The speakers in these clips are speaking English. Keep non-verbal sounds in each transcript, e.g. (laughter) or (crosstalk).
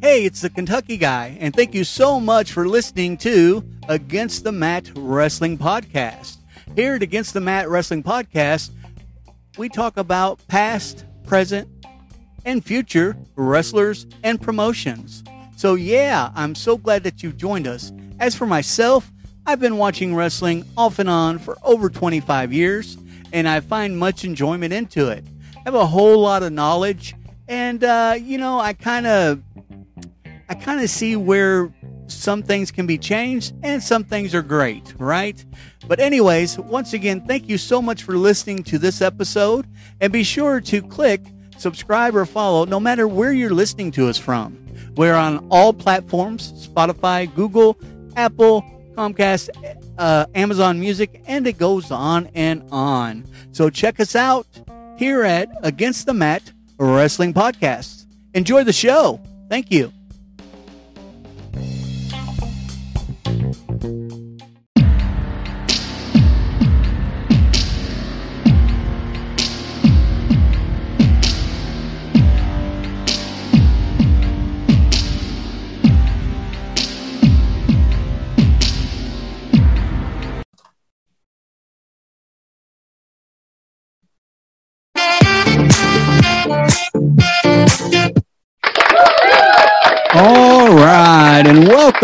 Hey, it's the Kentucky Guy, and thank you so much for listening to Against the Mat Wrestling Podcast. Here at Against the Mat Wrestling Podcast, we talk about past, present, and future wrestlers and promotions. So, yeah, I'm so glad that you've joined us. As for myself, I've been watching wrestling off and on for over 25 years, and I find much enjoyment into it. I have a whole lot of knowledge, and, uh, you know, I kind of I kind of see where some things can be changed and some things are great, right? But, anyways, once again, thank you so much for listening to this episode. And be sure to click subscribe or follow no matter where you're listening to us from. We're on all platforms Spotify, Google, Apple, Comcast, uh, Amazon Music, and it goes on and on. So, check us out here at Against the Mat Wrestling Podcast. Enjoy the show. Thank you.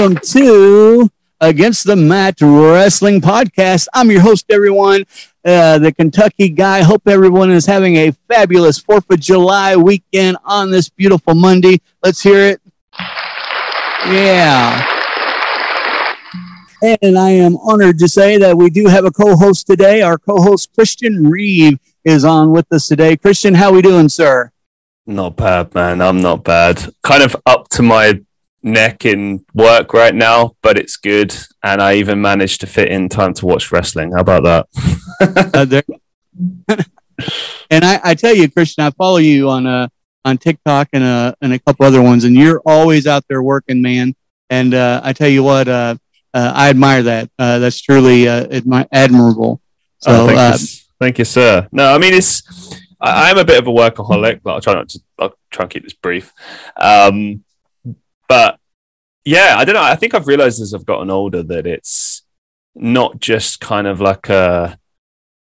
Welcome to Against the Mat Wrestling Podcast. I'm your host, everyone, uh, the Kentucky guy. Hope everyone is having a fabulous 4th of July weekend on this beautiful Monday. Let's hear it. Yeah. And I am honored to say that we do have a co-host today. Our co-host Christian Reeve is on with us today. Christian, how we doing, sir? Not bad, man. I'm not bad. Kind of up to my neck in work right now, but it's good. And I even managed to fit in time to watch wrestling. How about that? uh, (laughs) and I, I, tell you, Christian, I follow you on uh, on TikTok and uh, and a couple other ones, and you're always out there working, man. And uh, I tell you what, uh, uh, I admire that. Uh, that's truly uh, admi- admirable. So, oh, thank, uh, you, thank you, sir. No, I mean it's I, am a bit of a workaholic, but I'll try not to. I'll try and keep this brief. Um, but yeah, I don't know. I think I've realized as I've gotten older that it's not just kind of like a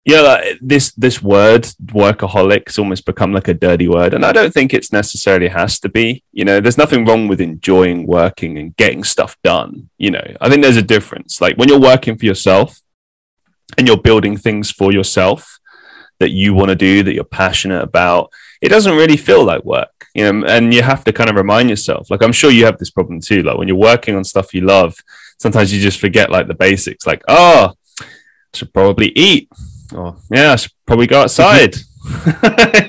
yeah, like this this word workaholic has almost become like a dirty word, and I don't think it's necessarily has to be. You know, there's nothing wrong with enjoying working and getting stuff done. You know, I think there's a difference. Like when you're working for yourself and you're building things for yourself, that you want to do that you're passionate about it doesn't really feel like work you know and you have to kind of remind yourself like i'm sure you have this problem too like when you're working on stuff you love sometimes you just forget like the basics like oh I should probably eat or yeah I should probably go outside. (laughs) (laughs)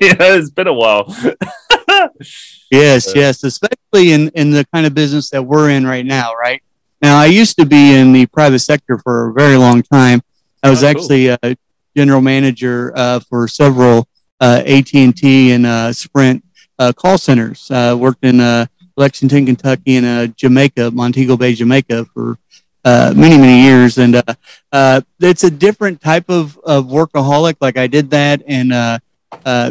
Yeah it's been a while. (laughs) Yes yes especially in in the kind of business that we're in right now right? Now i used to be in the private sector for a very long time. I was oh, actually cool. uh, general manager uh, for several uh, AT&T and uh, Sprint uh, call centers. Uh, worked in uh, Lexington, Kentucky, and Jamaica, Montego Bay, Jamaica, for many many years. And it's a different type of, of workaholic. Like I did that, and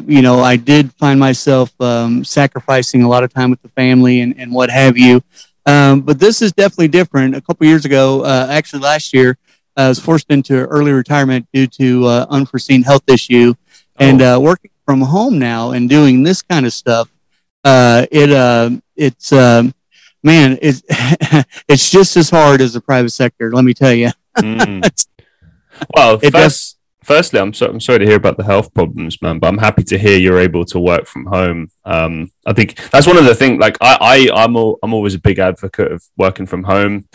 you know, I did find myself um, sacrificing a lot of time with the family and, and what have you. Um, but this is definitely different. A couple years ago, actually last year, I was forced into early retirement due to uh, unforeseen health issue, and oh. uh, working from home now and doing this kind of stuff. Uh, it uh, it's um, man, it's (laughs) it's just as hard as the private sector. Let me tell you. mm. (laughs) Well, it first, does, firstly, I'm so, I'm sorry to hear about the health problems, man. But I'm happy to hear you're able to work from home. Um, I think that's one of the things. Like I, I I'm all, I'm always a big advocate of working from home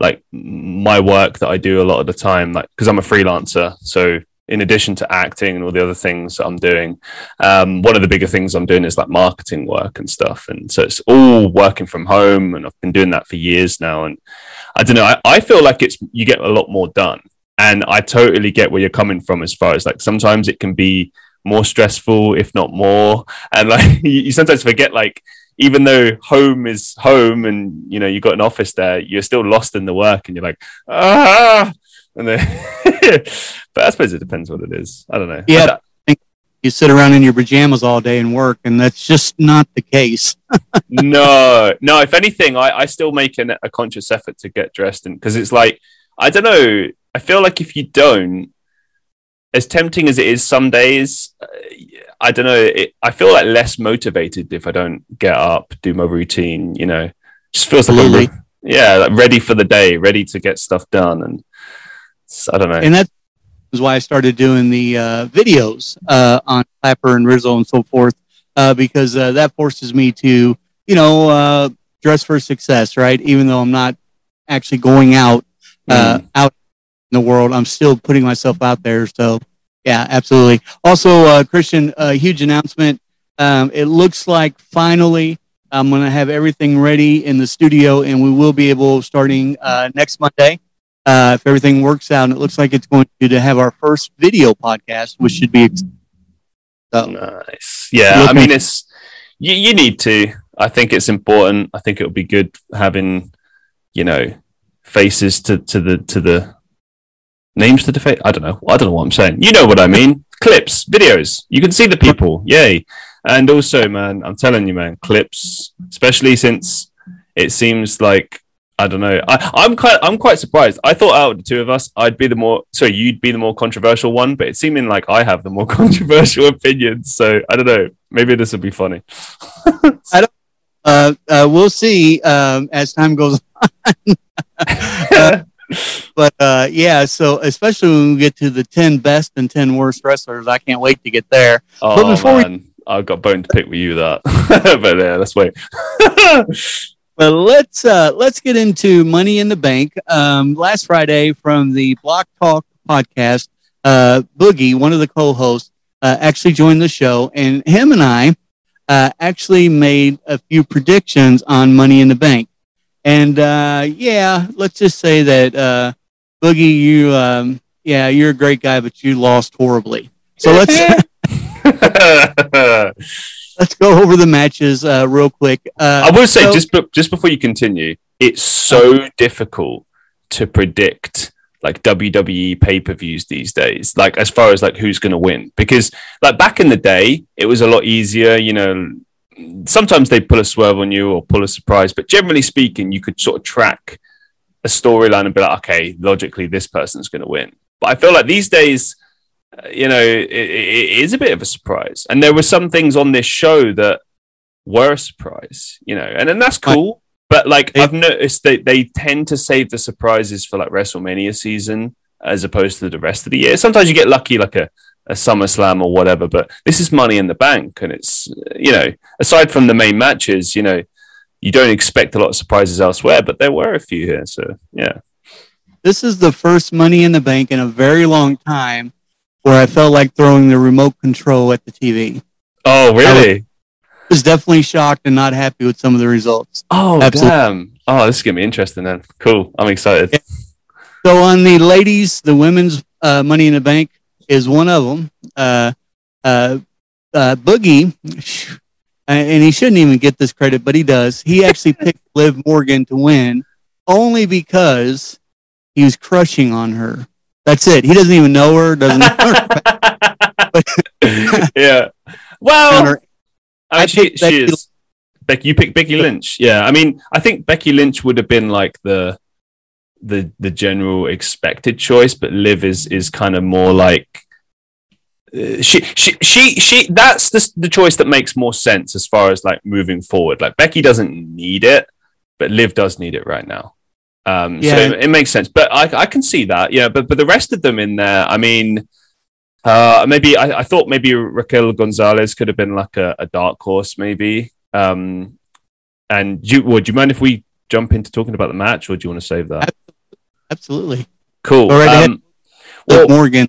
like my work that I do a lot of the time, like because I'm a freelancer. So in addition to acting and all the other things I'm doing, um, one of the bigger things I'm doing is like marketing work and stuff. And so it's all working from home, and I've been doing that for years now. And I don't know, I, I feel like it's you get a lot more done. And I totally get where you're coming from as far as like sometimes it can be more stressful, if not more. And like (laughs) you, sometimes forget like even though home is home and you know you've got an office there, you're still lost in the work and you're like, ah, and then, (laughs) but I suppose it depends what it is. I don't know. Yeah. you sit around in your pajamas all day and work, and that's just not the case. (laughs) no, no. If anything, I, I still make an, a conscious effort to get dressed, and because it's like I don't know. I feel like if you don't, as tempting as it is some days, uh, I don't know. It, I feel like less motivated if I don't get up, do my routine. You know, just feels like I'm, yeah, like ready for the day, ready to get stuff done, and I don't know. And that is why I started doing the uh, videos uh, on Clapper and Rizzo and so forth, uh, because uh, that forces me to, you know, uh, dress for success, right? Even though I'm not actually going out mm. out in the world, I'm still putting myself out there. So, yeah, absolutely. Also, Christian, a huge announcement. Um, it looks like finally I'm going to have everything ready in the studio, and we will be able starting next Monday uh, if everything works out, and it looks like it's going to, have our first video podcast, which should be so, nice. Yeah, I mean, it's you, you need to. I think it's important. I think it would be good having, you know, faces to, to the to the names to the face. I don't know. I don't know what I'm saying. You know what I mean? clips, videos. You can see the people. Yay! And also, man, I'm telling you, man, clips, especially since it seems like I don't know. I, am quite I'm quite surprised. I thought out of the two of us, I'd be the more sorry, you'd be the more controversial one, but it's seeming like I have the more (laughs) controversial opinions. So I don't know. Maybe this will be funny. (laughs) I don't. Uh, uh, we'll see um, as time goes (laughs) on. uh, but uh, yeah, so especially when we get to the ten best and ten worst wrestlers, I can't wait to get there. Oh but before man, we... I've got bone to pick with you that. but yeah, let's wait. But let's uh, let's get into Money in the Bank. Um, last Friday, from the Block Talk podcast, uh, Boogie, one of the co-hosts, uh, actually joined the show, and him and I uh, actually made a few predictions on Money in the Bank. And uh, yeah, let's just say that uh, Boogie, you um, yeah, you're a great guy, but you lost horribly. So let's. (laughs) (laughs) (laughs) let's go over the matches uh, real quick. Uh, I will say so, just just before you continue, it's so difficult to predict like WWE pay per views these days. Like as far as like who's going to win, because like back in the day, it was a lot easier. You know, sometimes they pull a swerve on you or pull a surprise, but generally speaking, you could sort of track a storyline and be like, okay, logically, this person's going to win. But I feel like these days you know, it, it is a bit of a surprise. And there were some things on this show that were a surprise, you know, and then that's cool. But like I've noticed that they tend to save the surprises for like WrestleMania season as opposed to the rest of the year. Sometimes you get lucky, like a, a SummerSlam or whatever, but this is money in the bank. And it's, you know, aside from the main matches, you know, you don't expect a lot of surprises elsewhere, but there were a few here. So, yeah. This is the first money in the bank in a very long time where I felt like throwing the remote control at the TV. Oh, really? I was definitely shocked and not happy with some of the results. Oh, Absolutely. damn. Oh, this is going to be interesting then. Cool. I'm excited. Yeah. So, on the ladies, the women's uh, Money in the Bank is one of them. Uh, uh, uh Boogie, and he shouldn't even get this credit, but he does. He actually (laughs) picked Liv Morgan to win only because he was crushing on her. That's it. He doesn't even know her. Doesn't. Know her. (laughs) yeah. Well, I mean, she, she is. Becky, you pick Becky Lynch. Yeah. I mean, I think Becky Lynch would have been like the the the general expected choice, but Liv is is kind of more like uh, she she she she that's the the choice that makes more sense as far as like moving forward. Like Becky doesn't need it, but Liv does need it right now. Um, yeah. So it, it, makes sense, but I, I can see that. Yeah, but but the rest of them in there, I mean, uh, maybe I, I thought maybe Raquel Gonzalez could have been like a, a dark horse, maybe. Um, and do you, would you mind if we jump into talking about the match, or do you want to save that? Absolutely. Cool. All right, um, well, Morgan.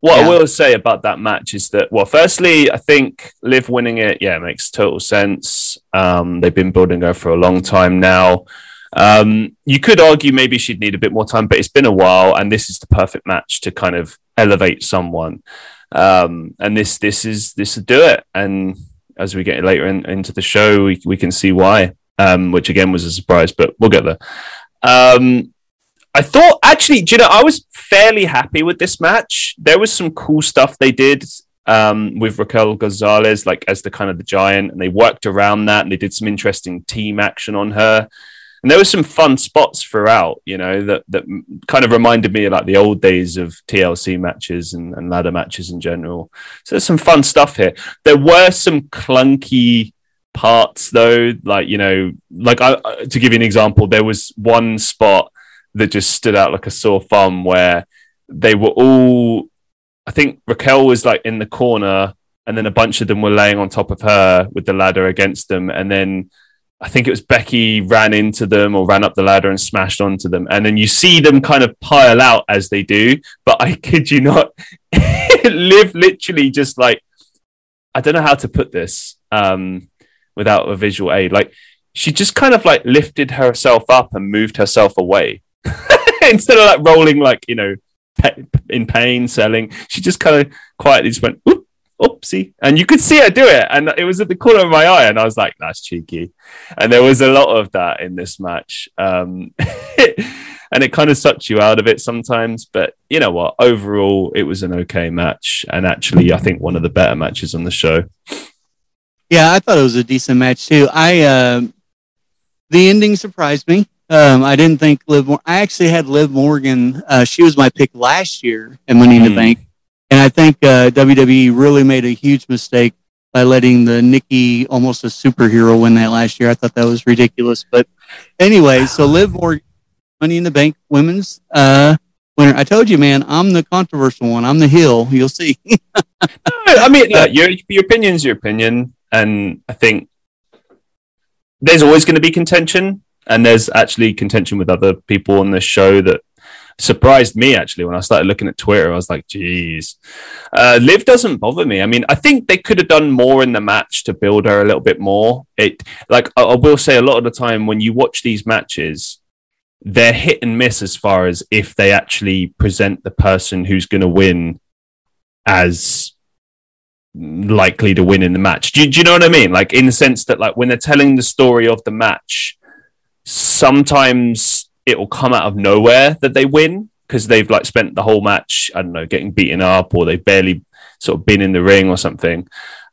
What yeah. I will say about that match is that, well, firstly, I think Liv winning it, yeah, makes total sense. Um, they've been building her for a long time now. Um, you could argue maybe she'd need a bit more time, but it's been a while, and this is the perfect match to kind of elevate someone. Um, and this this is this will do it. And as we get later in, into the show, we, we can see why, um, which again was a surprise, but we'll get there. Um, I thought actually, do you know, I was fairly happy with this match. There was some cool stuff they did um, with Raquel Gonzalez, like as the kind of the giant, and they worked around that, and they did some interesting team action on her. And there were some fun spots throughout, you know, that that kind of reminded me of like the old days of TLC matches and, and ladder matches in general. So there's some fun stuff here. There were some clunky parts though, like you know, like I, to give you an example, there was one spot that just stood out like a sore thumb where they were all I think Raquel was like in the corner, and then a bunch of them were laying on top of her with the ladder against them, and then I think it was Becky ran into them or ran up the ladder and smashed onto them, and then you see them kind of pile out as they do. But I (laughs) kid you not, (laughs) Liv literally just like I don't know how to put this um, without a visual aid. Like she just kind of like lifted herself up and moved herself away (laughs) instead of like rolling like you know in pain, selling. She just kind of quietly just went, Oop, oopsie. And you could see her do it. And it was at the corner of my eye. And I was like, that's cheeky. And there was a lot of that in this match. Um, (laughs) and it kind of sucked you out of it sometimes. But you know what? Overall, it was an okay match. And actually, I think one of the better matches on the show. Yeah, I thought it was a decent match too. I, uh, the ending surprised me. Um, I didn't think Liv. I actually had Liv Morgan. Uh, she was my pick last year at Money in the hmm. Bank, and I think uh, WWE really made a huge mistake by letting the Nikki almost a superhero win that last year. I thought that was ridiculous. But anyway, so Liv Morgan, Money in the Bank women's uh, winner. I told you, man, I'm the controversial one. I'm the heel. You'll see. (laughs) I mean, look, your your opinion's your opinion, and I think there's always going to be contention and there's actually contention with other people on this show that surprised me actually when I started looking at Twitter. I was like, geez, uh, Liv doesn't bother me. I mean, I think they could have done more in the match to build her a little bit more. It like I, I will say a lot of the time when you watch these matches, they're hit and miss as far as if they actually present the person who's going to win as likely to win in the match. Do, do you know what I mean? Like in the sense that like when they're telling the story of the match sometimes it will come out of nowhere that they win because they've like spent the whole match, I don't know, getting beaten up or they've barely sort of been in the ring or something.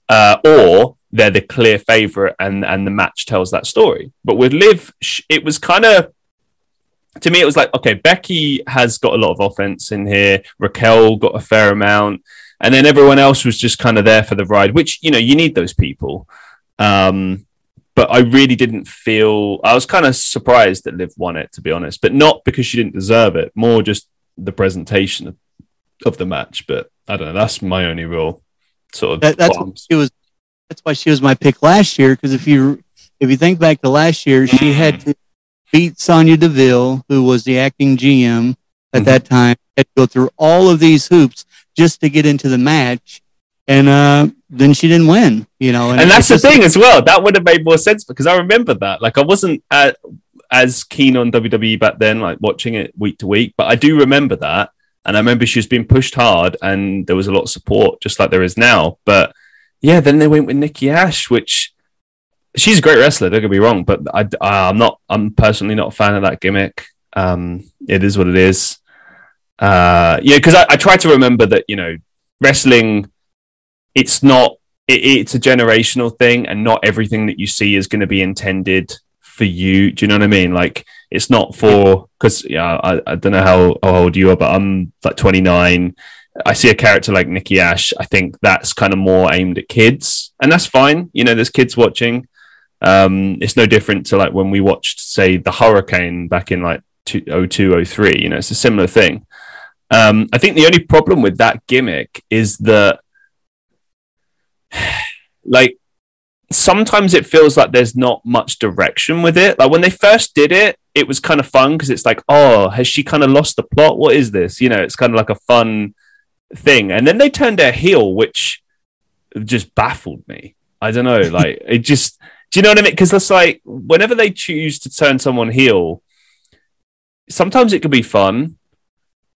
Uh, or they're the clear favorite and, and the match tells that story. But with Liv, it was kind of, to me, it was like, okay, Becky has got a lot of offense in here. Raquel got a fair amount. And then everyone else was just kind of there for the ride, which, you know, you need those people. Um, but I really didn't feel. I was kind of surprised that Liv won it, to be honest, but not because she didn't deserve it. More just the presentation of, of the match. But I don't know. That's my only real sort of. That, that's she was. That's why she was my pick last year. Because if you if you think back to last year, she had to beat Sonya Deville, who was the acting GM at mm-hmm. that time. Had to go through all of these hoops just to get into the match, and uh, then she didn't win, you know. And, and that's the thing as well. That would have made more sense because I remember that. Like I wasn't uh, as keen on WWE back then, like watching it week to week, but I do remember that. And I remember she was being pushed hard, and there was a lot of support, just like there is now. But yeah, then they went with Nikki Ash, which she's a great wrestler. Don't get me wrong, but I, am not. I'm personally not a fan of that gimmick. Um, it is what it is. Uh, yeah, because I, I try to remember that you know wrestling it's not it, it's a generational thing and not everything that you see is going to be intended for you. Do you know what i mean? Like it's not for because yeah I, I don't know how, how old you are but i'm like 29 i see a character like nikki ash. I think that's kind of more aimed at kids and that's fine. You know there's kids watching. Um it's no different to like when we watched say the hurricane back in like 0203 you know it's a similar thing. Um i think the only problem with that gimmick is that like sometimes it feels like there's not much direction with it. Like when they first did it, it was kind of fun because it's like, oh, has she kind of lost the plot? What is this? You know, it's kind of like a fun thing. And then they turned their heel, which just baffled me. I don't know, like (laughs) it just. Do you know what I mean? Because it's like whenever they choose to turn someone heel, sometimes it can be fun,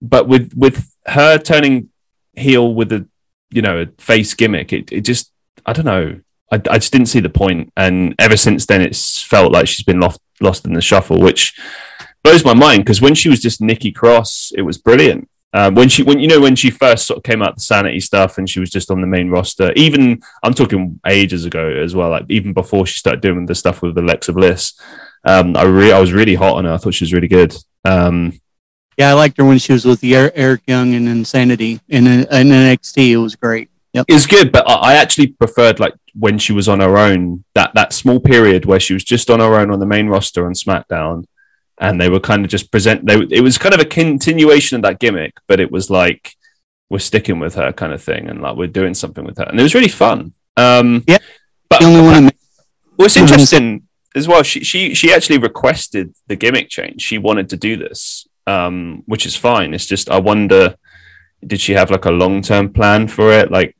but with with her turning heel with a you know, a face gimmick. It, it just, I don't know. I, I just didn't see the point. And ever since then, it's felt like she's been lost, lost in the shuffle, which blows my mind because when she was just Nikki Cross, it was brilliant. Um, when she, when you know, when she first sort of came out the sanity stuff, and she was just on the main roster. Even I'm talking ages ago as well, like even before she started doing the stuff with Alexa Bliss. Um, I really, I was really hot on her. I thought she was really good. Um, yeah, I liked her when she was with Eric Young and Insanity in, in NXT. It was great. Yep. It's good, but I actually preferred like when she was on her own. That that small period where she was just on her own on the main roster on SmackDown, and they were kind of just present. They, it was kind of a continuation of that gimmick, but it was like we're sticking with her kind of thing, and like we're doing something with her, and it was really fun. Um, yeah, but the only one. What's interesting as well, she she she actually requested the gimmick change. She wanted to do this, um, which is fine. It's just I wonder, did she have like a long term plan for it? Like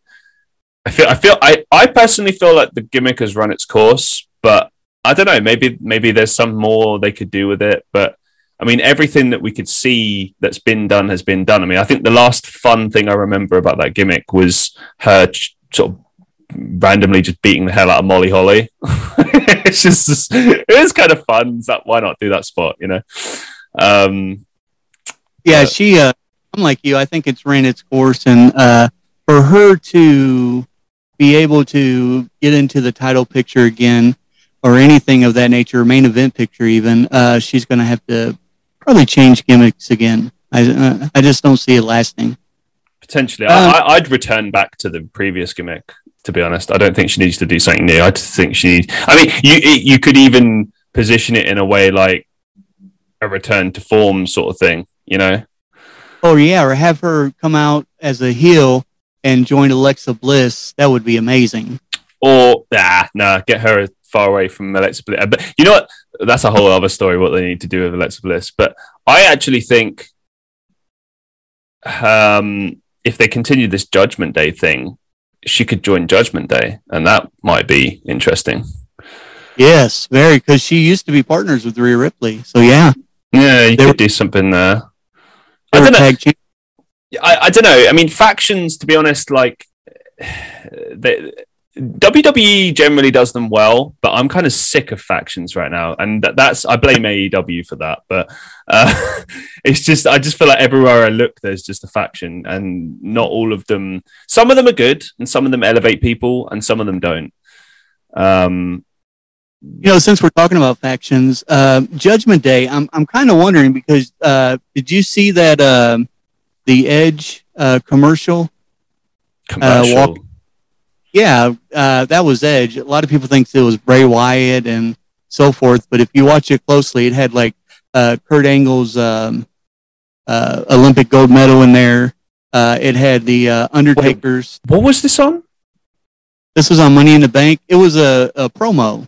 I feel I feel I, I personally feel like the gimmick has run its course, but I don't know, maybe maybe there's some more they could do with it. But I mean everything that we could see that's been done has been done. I mean, I think the last fun thing I remember about that gimmick was her ch- sort of randomly just beating the hell out of Molly Holly. (laughs) it's just it is kind of fun. So why not do that spot, you know? Um, yeah, she uh I'm like you, I think it's ran its course and uh for her to be able to get into the title picture again or anything of that nature, main event picture even, uh, she's going to have to probably change gimmicks again. I, uh, I just don't see it lasting. Potentially. Um, I, I'd return back to the previous gimmick, to be honest. I don't think she needs to do something new. I just think she, I mean, you, you could even position it in a way like a return to form sort of thing, you know? Oh, yeah. Or have her come out as a heel and join Alexa Bliss, that would be amazing. Or ah, nah, get her far away from Alexa Bliss. But you know what? That's a whole other story. What they need to do with Alexa Bliss. But I actually think, um, if they continue this Judgment Day thing, she could join Judgment Day, and that might be interesting. Yes, very, because she used to be partners with Rhea Ripley. So yeah, yeah, you they could were, do something there. I don't know. I, I don't know. I mean, factions, to be honest, like (sighs) they, WWE generally does them well, but I'm kind of sick of factions right now, and that, that's I blame AEW for that. But uh, (laughs) it's just I just feel like everywhere I look, there's just a faction, and not all of them. Some of them are good, and some of them elevate people, and some of them don't. Um, you know, since we're talking about factions, uh, Judgment Day, I'm I'm kind of wondering because uh, did you see that? Uh, the Edge uh, commercial. Uh, commercial. Uh, walk- yeah, uh, that was Edge. A lot of people think it was Bray Wyatt and so forth, but if you watch it closely, it had like uh, Kurt Angle's um, uh, Olympic gold medal in there. it had the Undertaker's. Wait, what was this on? This was on Money in the Bank. It was a, a promo.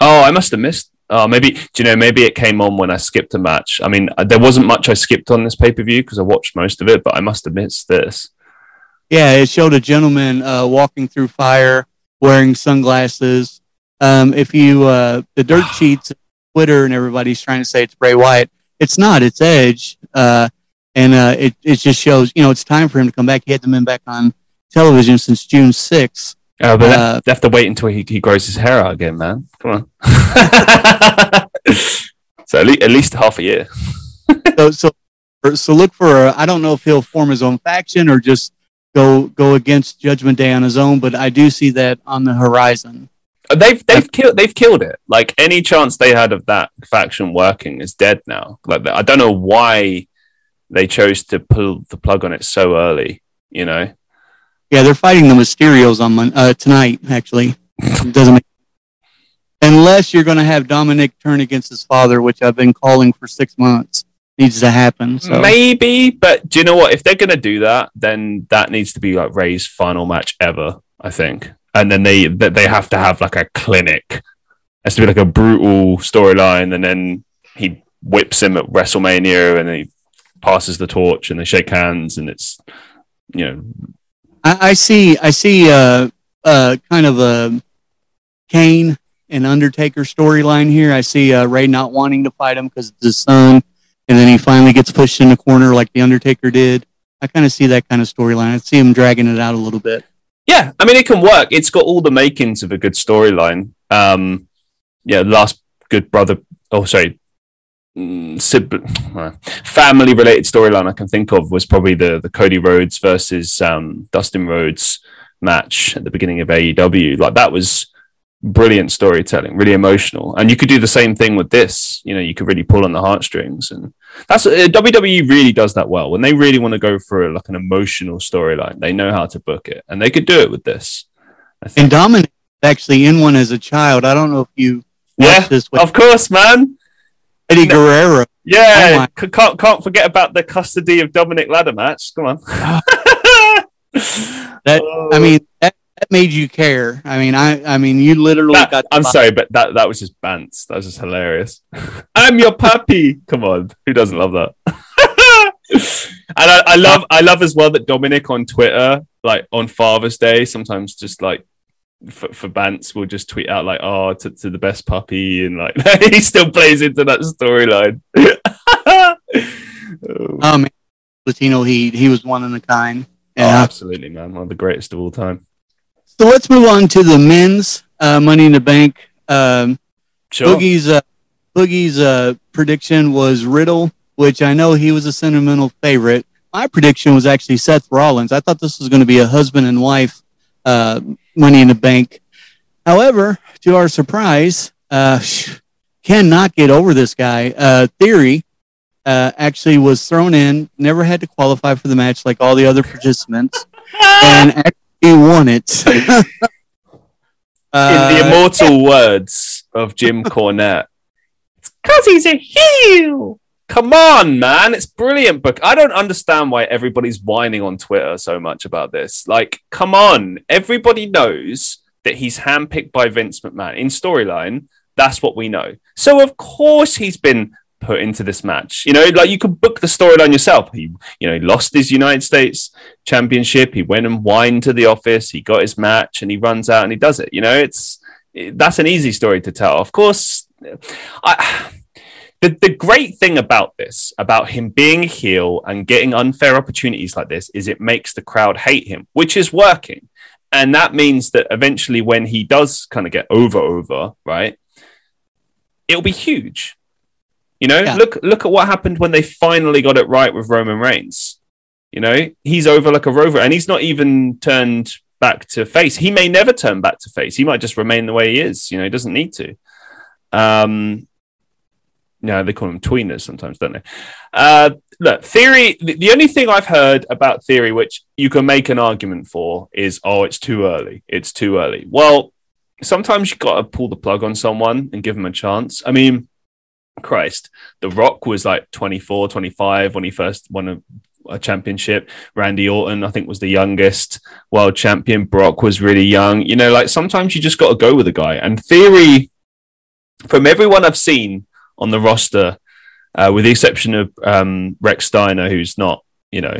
Oh, I must have missed Oh, maybe do you know? Maybe it came on when I skipped a match. I mean, uh, there wasn't much I skipped on this pay per view because I watched most of it, but I must have missed this. Yeah, it showed a gentleman uh, walking through fire wearing sunglasses. Um, if you uh, the dirt (sighs) sheets, Twitter, and everybody's trying to say it's Bray Wyatt, it's not. It's Edge, uh, and uh, it it just shows you know it's time for him to come back. He hadn't been back on television since June sixth. Oh, but uh, they have to wait until he, he grows his hair out again, man. Come on. (laughs) so at least, at least half a year. (laughs) so, so, so look for. I don't know if he'll form his own faction or just go go against Judgment Day on his own, but I do see that on the horizon. Uh, they've they've killed they've killed it. Like any chance they had of that faction working is dead now. Like I don't know why they chose to pull the plug on it so early. You know. Yeah, they're fighting the Mysterios on uh, tonight. Actually, doesn't make unless you're going to have Dominic turn against his father, which I've been calling for six months. Needs to happen. So. Maybe, but do you know what? If they're going to do that, then that needs to be like Rey's final match ever. I think, and then they they have to have like a clinic. It has to be like a brutal storyline, and then he whips him at WrestleMania, and he passes the torch, and they shake hands, and it's you know I, I see. I see. Uh, uh, kind of a Kane and Undertaker storyline here. I see uh, Rey not wanting to fight him because it's his son, and then he finally gets pushed in the corner like the Undertaker did. I kind of see that kind of storyline. I see him dragging it out a little bit. Yeah, I mean it can work. It's got all the makings of a good storyline. Um, yeah, last good brother. Oh, sorry, family related storyline I can think of was probably the the Cody Rhodes versus um, Dustin Rhodes match at the beginning of AEW. Like that was brilliant storytelling, really emotional, and you could do the same thing with this. You know, you could really pull on the heartstrings, and that's uh, WWE really does that well. When they really want to go for a, like an emotional storyline, they know how to book it, and they could do it with this. I And Dominic actually in one as a child. I don't know if you yeah, this of course, man. Eddie Guerrero. Yeah, oh can't can't forget about the custody of Dominic ladder match. Come on. (laughs) that I oh. mean that, that, made you care. I mean I I mean you literally that, got. I'm sorry, but that that was just bants. That was just hilarious. (laughs) I'm your puppy. Come on, who doesn't love that? (laughs) and I, I love I love as well that Dominic on Twitter, like on Father's Day, sometimes just like for, for Bants will just tweet out like, "Oh, to, to the best puppy," and like (laughs) he still plays into that storyline. (laughs) oh man, Latino Heat, he was one in a kind. Yeah. Oh, absolutely, man, one of the greatest of all time. So let's move on to the men's uh, Money in the Bank. Um, sure. Boogie's uh, Boogie's uh, prediction was Riddle, which I know he was a sentimental favorite. My prediction was actually Seth Rollins. I thought this was going to be a husband and wife uh, Money in the Bank. However, to our surprise, uh, (sighs) cannot get over this guy. Uh, Theory uh, actually was thrown in, never had to qualify for the match like all the other participants, (laughs) and actually won it. (laughs) in the immortal words of Jim Cornette, (laughs) it's because he's a heel. Come on, man. It's brilliant book. I don't understand why everybody's whining on Twitter so much about this. Like, come on. Everybody knows that he's handpicked by Vince McMahon. In storyline, that's what we know. So of course he's been put into this match. You know, like you could book the storyline yourself. He, you know, he lost his United States championship. He went and whined to the office. He got his match and he runs out and he does it. You know, it's that's an easy story to tell. Of course, I the, the great thing about this, about him being a heel and getting unfair opportunities like this, is it makes the crowd hate him, which is working. And that means that eventually, when he does kind of get over, over, right, it'll be huge. You know, yeah. look look at what happened when they finally got it right with Roman Reigns. You know, he's over like a rover, and he's not even turned back to face. He may never turn back to face. He might just remain the way he is. You know, he doesn't need to. Um, no, they call them tweeners sometimes, don't they? Uh, look, theory. The, the, only thing I've heard about theory, which you can make an argument for, is oh, it's too early. It's too early. Well, sometimes you got to pull the plug on someone and give them a chance. I mean, Christ, The Rock was like 24, 25 when he first won a, a championship. Randy Orton, I think, was the youngest world champion. Brock was really young. You know, like sometimes you just got to go with a guy. And theory, from everyone I've seen on the roster, uh, with the exception of um, Rechsteiner, who's not, you know,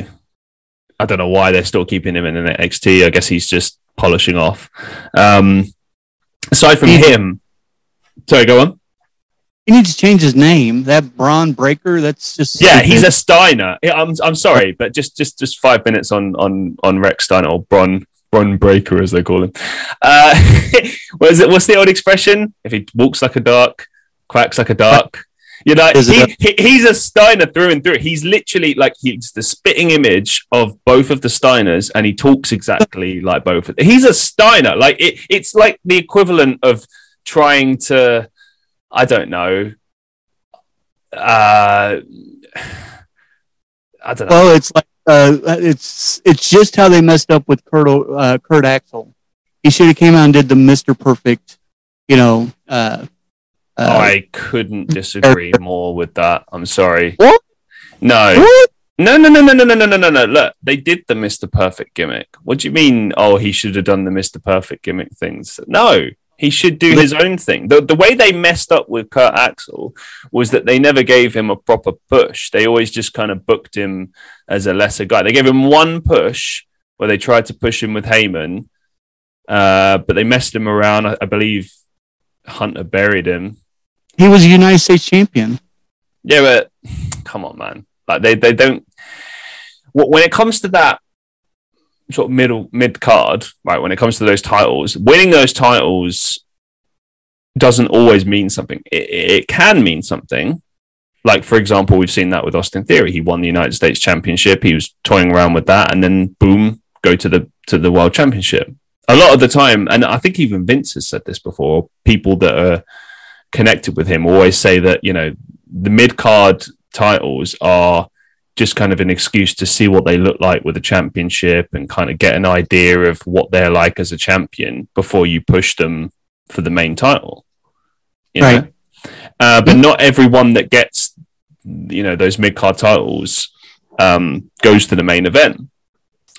I don't know why they're still keeping him in an NXT. I guess he's just polishing off. Um, aside from him, sorry, go on. He needs to change his name. That Bron Breakker. That's just yeah. He's a Steiner. I'm I'm sorry, but just just just five minutes on on on Rechsteiner or Bron Bron Breakker as they call him. Uh, (laughs) what is it? What's the old expression? If he walks like a dark, quacks like a duck. You know, he, he, he's a Steiner through and through. He's literally like he's the spitting image of both of the Steiners, and he talks exactly like both. Of. He's a Steiner. Like it, it's like the equivalent of trying to, I don't know. Uh, (sighs) I don't know. Well, it's like uh, it's it's just how they messed up with Kurt uh, Kurt Axel. He should have came out and did the Mister Perfect, you know, uh, uh, I couldn't disagree more with that. I'm sorry. What? No. What? No, no, no, no, no, no, no, no, no, no. Look, they did the Mr. Perfect gimmick. What do you mean? Oh, he should have done the Mr. Perfect gimmick things. No, he should do his own thing. The, the way they messed up with Kurt Axel was that they never gave him a proper push. They always just kind of booked him as a lesser guy. They gave him one push where they tried to push him with Heyman, uh, but they messed him around. I, I believe Hunter buried him he was a United States champion. Yeah, but come on, man. Like they, they don't. When it comes to that sort of middle mid card, right? When it comes to those titles, winning those titles doesn't always mean something. It, it can mean something, like for example, we've seen that with Austin Theory. He won the United States Championship. He was toying around with that, and then boom, go to the to the World Championship. A lot of the time, and I think even Vince has said this before. People that are connected with him always say that you know the mid card titles are just kind of an excuse to see what they look like with a championship and kind of get an idea of what they're like as a champion before you push them for the main title. You know? Right. Uh, but not everyone that gets you know those mid card titles um, goes to the main event.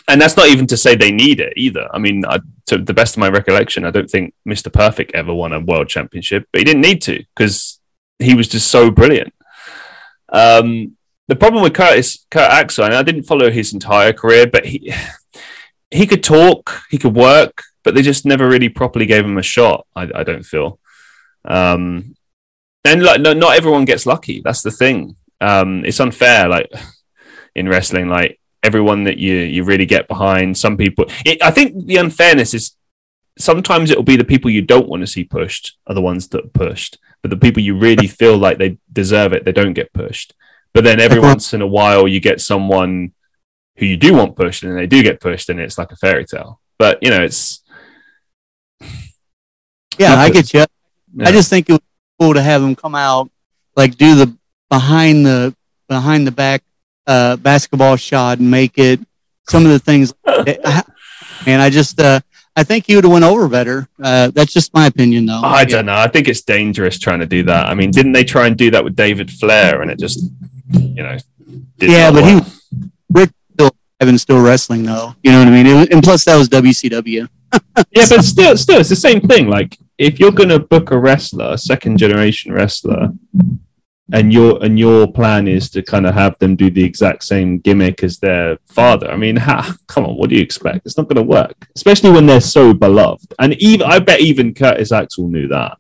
And that's not even to say they need it either. I mean, I, to the best of my recollection, I don't think Mr. Perfect ever won a world championship, but he didn't need to because he was just so brilliant. Um, the problem with Curtis Kurt Axel, and I didn't follow his entire career, but he (sighs) he could talk, he could work, but they just never really properly gave him a shot. I, I don't feel. Um, and like, no, not everyone gets lucky. That's the thing. Um, it's unfair. Like (sighs) in wrestling, like everyone that you you really get behind. Some people. It, I think the unfairness is sometimes it will be the people you don't want to see pushed are the ones that are pushed, but the people you really (laughs) feel like they deserve it, they don't get pushed. But then every once in a while, you get someone who you do want pushed, and they do get pushed, and it's like a fairy tale. But you know, it's (sighs) Yeah, I get you. yeah. I just think it was cool to have them come out, like do the behind the behind the back uh, basketball shot and make it some of the things. (laughs) and I just uh, I think he would have went over better. Uh, that's just my opinion, though. I don't know. I think it's dangerous trying to do that. I mean, didn't they try and do that with David Flair, and it just, you know, Yeah, but he. Ric still having still wrestling though. You know what I mean? It and plus that was WCW. (laughs) yeah, but still, still, it's the same thing. Like, if you're going to book a wrestler, a second generation wrestler, and your and your plan is to kind of have them do the exact same gimmick as their father, I mean, (laughs) ha, come on, what do you expect? It's not going to work, especially when they're so beloved. And even I bet even Curtis Axel knew that.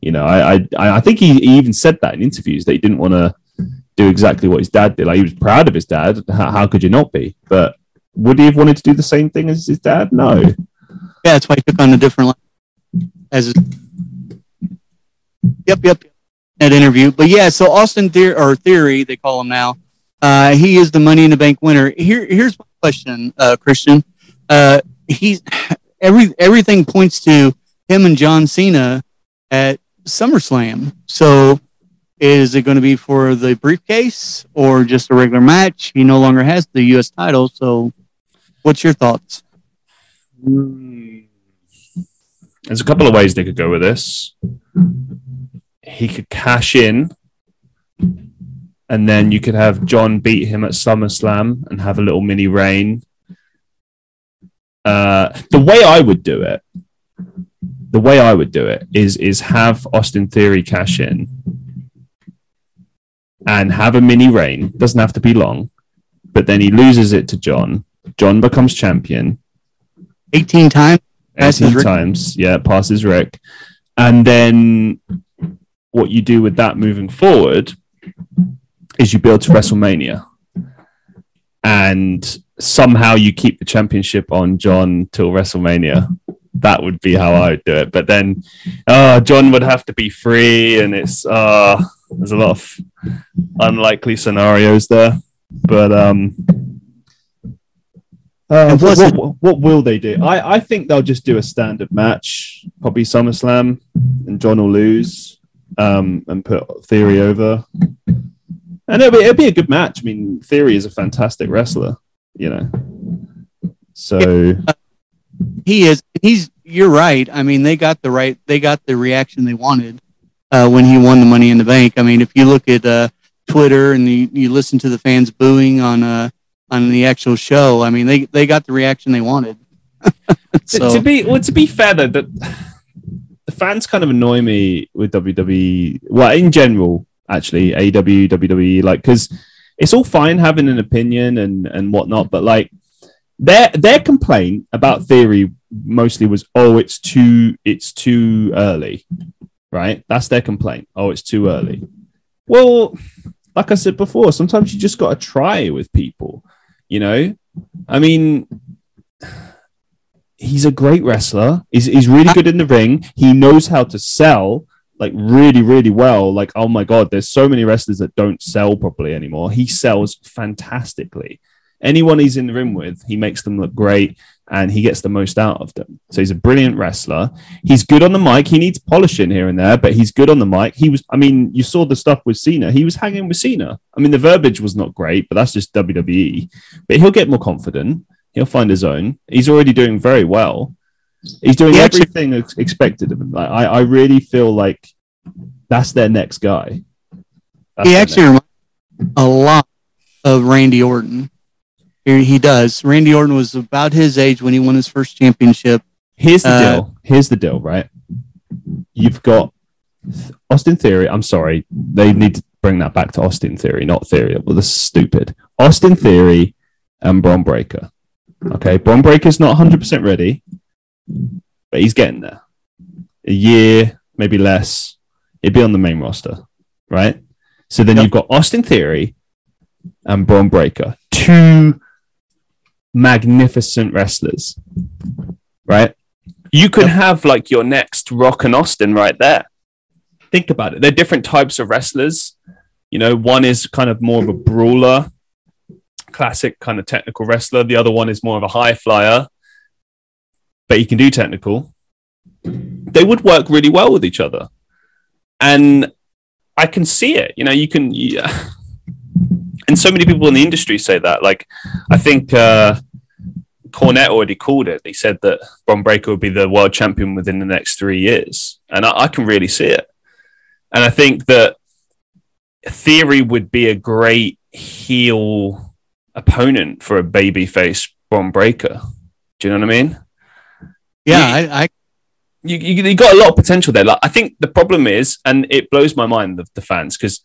You know, I I, I think he, he even said that in interviews that he didn't want to do exactly what his dad did. Like he was proud of his dad. How, how could you not be? But would he have wanted to do the same thing as his dad? No. Yeah, that's why he took on a different line as. Yep, yep. That interview, but yeah. So Austin Theory, or Theory, they call him now. Uh, he is the Money in the Bank winner. Here, here's my question, uh, Christian. Uh, he's every everything points to him and John Cena at SummerSlam. So, is it going to be for the briefcase or just a regular match? He no longer has the U.S. title. So, what's your thoughts? There's a couple of ways they could go with this. He could cash in, and then you could have John beat him at SummerSlam and have a little mini reign. Uh, the way I would do it, the way I would do it is is have Austin Theory cash in and have a mini reign. Doesn't have to be long, but then he loses it to John. John becomes champion. 18 times. Passes 18 Ric. times. Yeah, passes Ric. And then what you do with that moving forward is you build to WrestleMania. And somehow you keep the championship on John till WrestleMania. That would be how I would do it. But then uh, John would have to be free, and it's uh, there's a lot of unlikely scenarios there. But um, uh, what, what, what will they do? I, I think they'll just do a standard match, probably SummerSlam, and John will lose um, and put Theory over. And it'll be, it'll be a good match. I mean, Theory is a fantastic wrestler, you know. So, He is. He's. You're right. I mean, they got the right. They got the reaction they wanted uh, when he won the Money in the Bank. I mean, if you look at uh, Twitter and you, you listen to the fans booing on uh, on the actual show, I mean, they they got the reaction they wanted. (laughs) to, so to be well, to be fair though, that the fans kind of annoy me with WWE. Well, in general, actually, AEW, WWE, like because it's all fine having an opinion and and whatnot, but like their their complaint about theory mostly was, oh, it's too it's too early, right? That's their complaint. Oh, it's too early. Well, like I said before, sometimes you just got to try with people. You know, I mean, he's a great wrestler. He's, he's really good in the ring. He knows how to sell like really, really well. Like, oh my god, there's so many wrestlers that don't sell properly anymore. He sells fantastically. Anyone he's in the ring with, he makes them look great and he gets the most out of them. So he's a brilliant wrestler. He's good on the mic. He needs polishing here and there, but he's good on the mic. He was, I mean, you saw the stuff with Cena. He was hanging with Cena. I mean, the verbiage was not great, but that's just WWE. But he'll get more confident. He'll find his own. He's already doing very well. He's doing he everything actually, expected of him. Like, I, I really feel like that's their next guy. That's he actually reminds a lot of Randy Orton. He does. Randy Orton was about his age when he won his first championship. Here's the uh, deal. Here's the deal, right? You've got Austin Theory. I'm sorry. They need to bring that back to Austin Theory, not Theory. Well, this is stupid. Austin Theory and Bron Breakker. Okay. Bron Breakker's not 100% ready, but he's getting there. A year, maybe less. He'd be on the main roster, right? So then yep. you've got Austin Theory and Bron Breakker, two magnificent wrestlers, right? You could have like your next Rock and Austin right there. Think about it. They're different types of wrestlers. You know, one is kind of more of a brawler, classic kind of technical wrestler. The other one is more of a high flyer, but he can do technical. They would work really well with each other. And I can see it. You know, you can. Yeah. (laughs) And so many people in the industry say that. Like, I think uh, Cornette already called it. He said that Bron Breakker would be the world champion within the next three years, and I, I can really see it. And I think that Theory would be a great heel opponent for a babyface Bron Breakker. Do you know what I mean? Yeah, I, I you, you, you, got a lot of potential there. Like I think the problem is, and it blows my mind the, the fans because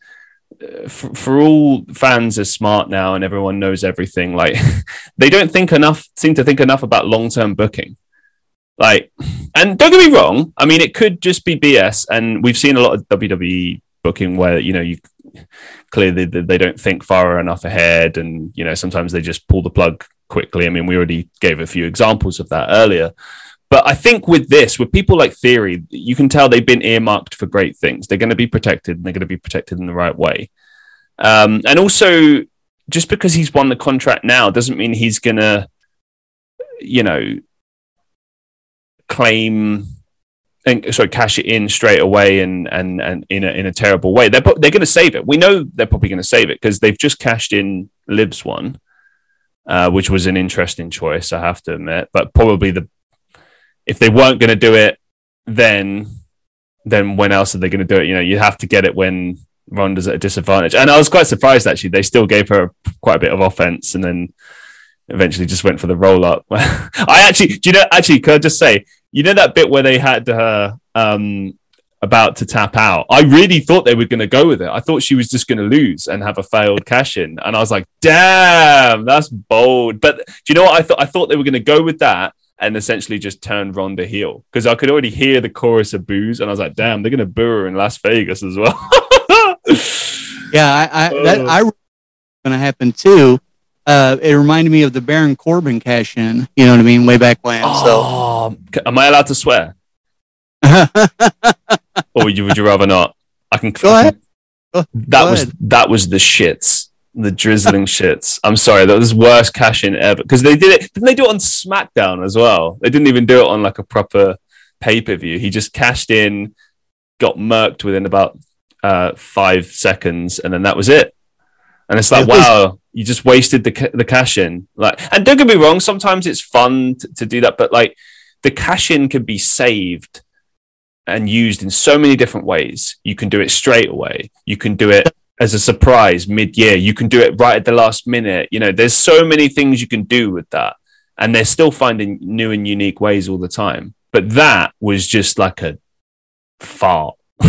uh, for, for all fans are smart now and everyone knows everything like (laughs) they don't think enough seem to think enough about long-term booking like and don't get me wrong i mean it could just be bs and we've seen a lot of wwe booking where you know you clearly they don't think far enough ahead and you know sometimes they just pull the plug quickly i mean we already gave a few examples of that earlier but I think with this, with people like Theory, you can tell they've been earmarked for great things. They're going to be protected and they're going to be protected in the right way. Um, and also, just because he's won the contract now doesn't mean he's going to, you know, claim and so cash it in straight away and and and in a in a terrible way. They're they're going to save it. We know they're probably going to save it because they've just cashed in Lib's one, uh, which was an interesting choice, I have to admit. But probably the if they weren't going to do it, then then when else are they going to do it? You know, you have to get it when Ronda's at a disadvantage. And I was quite surprised actually. They still gave her quite a bit of offense, and then eventually just went for the roll up. (laughs) I actually, do you know? Actually, could I just say, you know that bit where they had her um, about to tap out? I really thought they were going to go with it. I thought she was just going to lose and have a failed cash in, and I was like, damn, that's bold. But do you know what I thought? I thought they were going to go with that and essentially just turned Ronda heel because I could already hear the chorus of boos, and I was like, "Damn, they're gonna boo her in Las Vegas as well." (laughs) yeah, I, I that I going to happen too. Uh, it reminded me of the Baron Corbin cash in. You know what I mean? Way back when. Oh, so, am I allowed to swear? (laughs) or would you, would you rather not? I can. Go ahead. Go, that go was ahead. that was the shits the drizzling (laughs) shits. I'm sorry, that was worst cash in ever because they did it. Didn't they do it on SmackDown as well? They didn't even do it on like a proper pay per view. He just cashed in, got murked within about uh, five seconds, and then that was it. And it's like, wow, you just wasted the the cash in. Like, and don't get me wrong, sometimes it's fun to, to do that, but like the cash in can be saved and used in so many different ways. You can do it straight away. You can do it as a surprise mid-year. You can do it right at the last minute. You know, there's so many things you can do with that, and they're still finding new and unique ways all the time. But that was just like a fart. (laughs)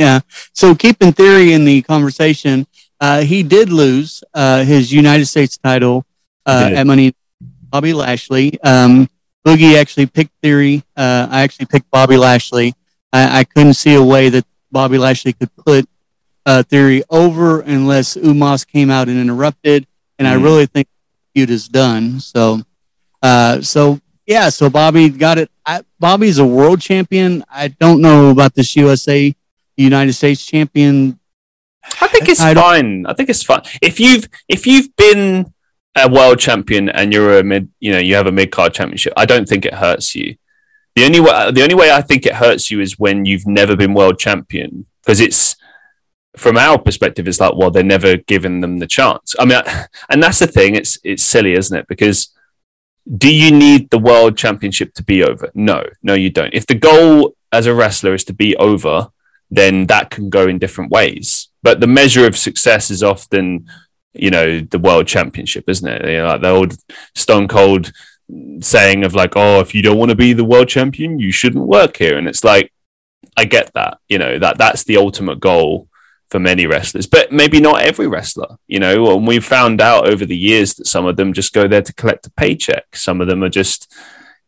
yeah. So keeping theory in the conversation, uh, he did lose uh, his United States title uh, at Money. Bobby Lashley. Um, Boogie actually picked Theory. Uh, I actually picked Bobby Lashley. I, I couldn't see a way that Bobby Lashley could put uh, Theory over unless Umos came out and interrupted. And mm. I really think the feud is done. So, uh, so yeah, so Bobby got it. I, Bobby's a world champion. I don't know about this USA United States champion. I think it's I don't- fine. I think it's fine. If you've if you've been a world champion and you're a mid, you know, you have a mid card championship. I don't think it hurts you. The only way the only way I think it hurts you is when you've never been world champion because it's from our perspective, it's like, well, they're never given them the chance. I mean, and that's the thing. It's it's silly, isn't it? Because do you need the world championship to be over? No, no, you don't. If the goal as a wrestler is to be over, then that can go in different ways. But the measure of success is often, you know, the world championship, isn't it? You know, like the old Stone Cold saying of like, oh, if you don't want to be the world champion, you shouldn't work here. And it's like, I get that, you know, that that's the ultimate goal for many wrestlers, but maybe not every wrestler, you know. And we've found out over the years that some of them just go there to collect a paycheck. Some of them are just,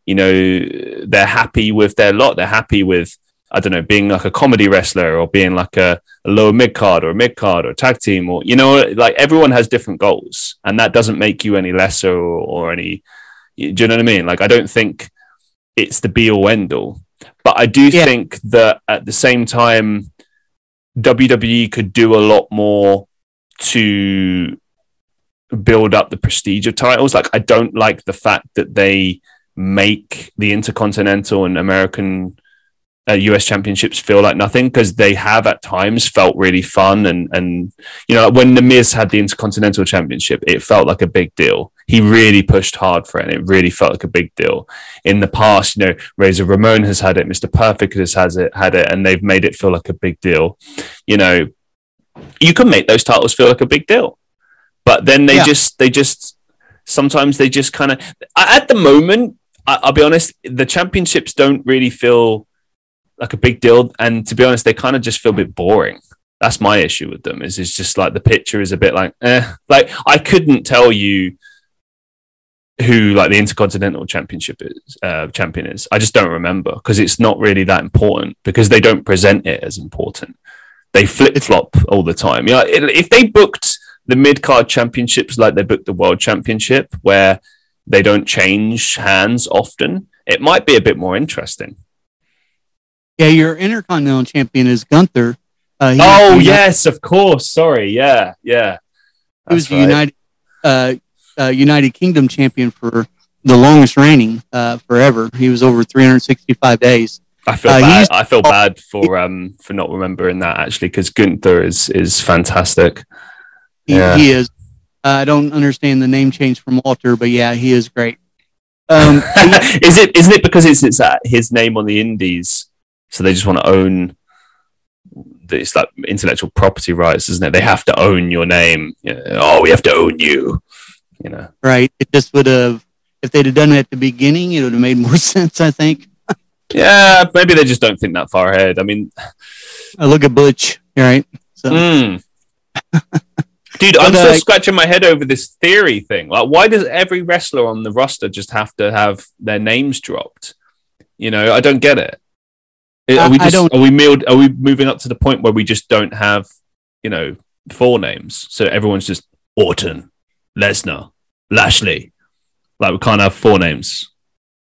you know, they're happy with their lot. They're happy with, I don't know, being like a comedy wrestler or being like a, a lower mid card or a mid card or a tag team or, you know, like everyone has different goals and that doesn't make you any lesser or, or any, do you know what I mean? Like, I don't think it's the be all end all, but I do Yeah. think that at the same time, WWE could do a lot more to build up the prestige of titles. Like, I don't like the fact that they make the Intercontinental and American uh, US championships feel like nothing because they have at times felt really fun and and you know when the Miz had the Intercontinental Championship, it felt like a big deal. He really pushed hard for it, and it really felt like a big deal. In the past, you know, Razor Ramon has had it, Mister Perfect has has it had it, and they've made it feel like a big deal. You know, you can make those titles feel like a big deal, but then they Yeah. just they just sometimes they just kind of at the moment. I, I'll be honest, the championships don't really feel like a big deal, and to be honest, they kind of just feel a bit boring. That's my issue with them. Is it's just like the picture is a bit like, eh. Like I couldn't tell you who like the Intercontinental Championship is, uh, champion is. I just don't remember because it's not really that important because they don't present it as important. They flip flop all the time. You know, if they booked the mid card championships like they booked the World Championship, where they don't change hands often, it might be a bit more interesting. Yeah, your Intercontinental champion is Gunther. Uh, Oh yes, of course. Sorry, yeah, yeah. he was That's the right. United uh, uh, United Kingdom champion for the longest reigning uh, forever. He was over 365 days. I feel Uh, bad. I feel bad for um for not remembering that actually because Gunther is is fantastic. He, Yeah. he is. I don't understand the name change from Walter, but yeah, he is great. Um, (laughs) is it isn't it because it's it's uh, his name on the Indies, so they just want to own. It's like intellectual property rights, isn't it? They have to own your name. You know, oh, we have to own you. You know. right? It just would have, if they'd have done it at the beginning, it would have made more (laughs) sense. I think. Yeah, maybe they just don't think that far ahead. I mean, I look at Butch, right? So Mm. (laughs) Dude, I'm still uh, scratching my head over this theory thing. Like, why does every wrestler on the roster just have to have their names dropped? You know, I don't get it. Are we just are we milled, are we moving up to the point where we just don't have, you know, four names? So everyone's just Orton, Lesnar, Lashley. Like we can't have four names.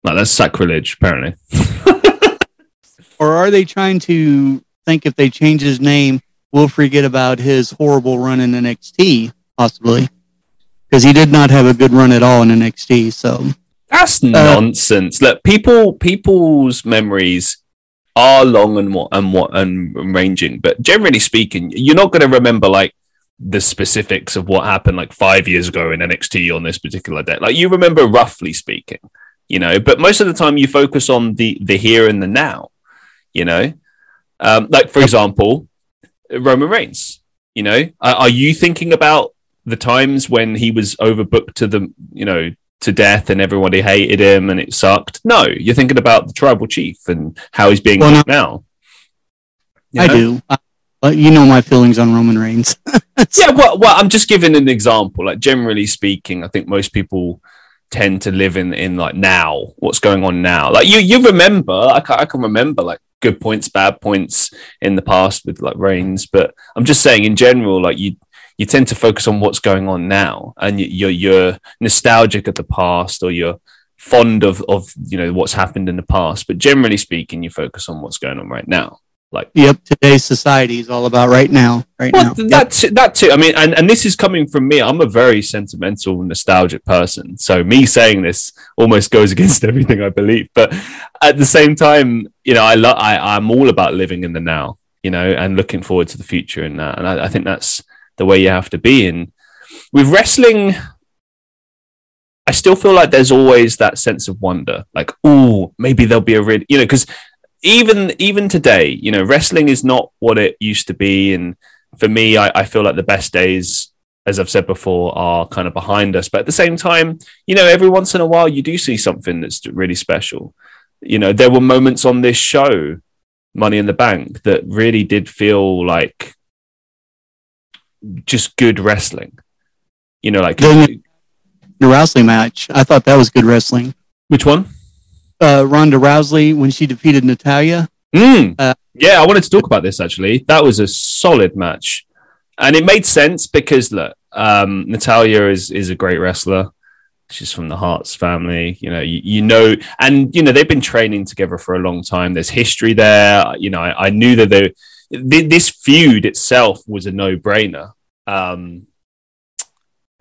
Like that's sacrilege, apparently. (laughs) or are they trying to think if they change his name, we'll forget about his horrible run in NXT, possibly? Because he did not have a good run at all in NXT. So That's Uh, nonsense. Look, people people's memories are long and what and what and ranging, but generally speaking, you're not going to remember like the specifics of what happened like five years ago in NXT on this particular day. Like you remember roughly speaking, you know, but most of the time you focus on the the here and the now, you know. Um, like for example, Roman Reigns. You know, are, are you thinking about the times when he was overbooked to the you know to death and everybody hated him and it sucked. No, you're thinking about the tribal chief and how he's being Well, now. You I know? do. I, but you know my feelings on Roman Reigns. (laughs) Yeah, well, well, I'm just giving an example. Like generally speaking, I think most people tend to live in in like now, what's going on now. Like you, you remember. I can, I can remember like good points, bad points in the past with like Reigns, but I'm just saying in general, like you. You tend to focus on what's going on now, and you- you're you're nostalgic of the past, or you're fond of of you know what's happened in the past, but generally speaking, you focus on what's going on right now. Like, yep, today's society is all about right now, right well, now. That's yep. that too. I mean, and, and this is coming from me. I'm a very sentimental, nostalgic person. So me saying this almost goes (laughs) against everything I believe. But at the same time, you know, I love. I I'm all about living in the now. You know, and looking forward to the future and that. And I, I think that's the way you have to be. And with wrestling, I still feel like there's always that sense of wonder, like, oh, maybe there'll be a really, you know, because even even today, you know, wrestling is not what it used to be, and for me, I, I feel like the best days, as I've said before, are kind of behind us. But at the same time, you know, every once in a while, you do see something that's really special. You know, there were moments on this show, Money in the Bank, that really did feel like just good wrestling. You know, like the Rousey match. I thought that was good wrestling. Which one? Uh, Ronda Rousey when she defeated Natalya. Mm. Uh, yeah, I wanted to talk about this actually. That was a solid match, and it made sense because look, um, Natalya is is a great wrestler. She's from the Harts family, you know. You, you, know, and you know they've been training together for a long time. There's history there. You know, I, I knew that they, this feud itself was a no brainer. Um,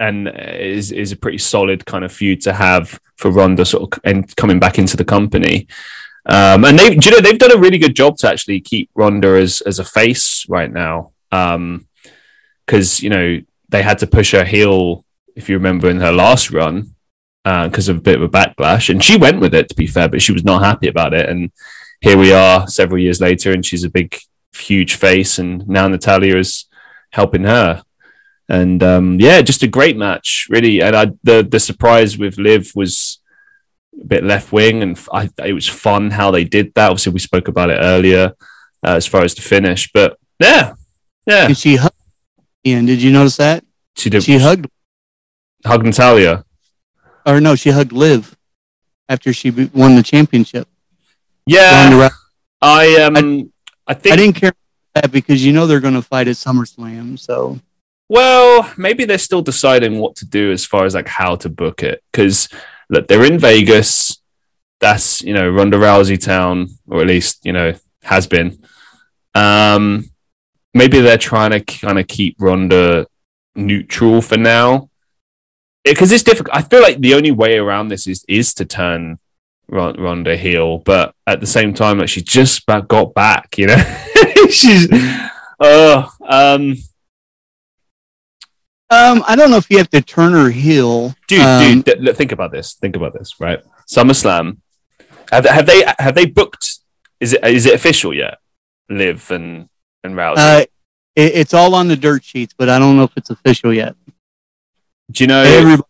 and is is a pretty solid kind of feud to have for Ronda sort of and coming back into the company. Um, and they, you know, they've done a really good job to actually keep Ronda as as a face right now. Because um, you know they had to push her heel, if you remember, in her last run because uh, of a bit of a backlash, and she went with it. To be fair, but she was not happy about it. And here we are, several years later, and she's a big, huge face, and now Natalya is helping her and um, yeah, just a great match, really. And I, the the surprise with Liv was a bit left wing, and I, it was fun how they did that. Obviously, we spoke about it earlier uh, as far as the finish, but yeah, yeah. And she hugged Ian. Did you notice that? She did. She hugged hugged Natalya. Or no, she hugged Liv after she won the championship. Yeah, I um, I, I think I didn't care that because you know they're going to fight at SummerSlam, so well, maybe they're still deciding what to do as far as like how to book it. Because look, they're in Vegas. That's you know Ronda Rousey town, or at least you know has been. Um, maybe they're trying to kind of keep Ronda neutral for now, because it, it's difficult. I feel like the only way around this is is to turn Ronda heel, but at the same time, like she just got back. You know, (laughs) she's. Oh, um, um, I don't know if you have to turn her heel. Dude, um, dude, think about this. Think about this, right? SummerSlam. Have, have they have they booked? Is it is it official yet? Liv and and Rousey. Uh, it, it's all on the dirt sheets, but I don't know if it's official yet. Do you know? Everybody,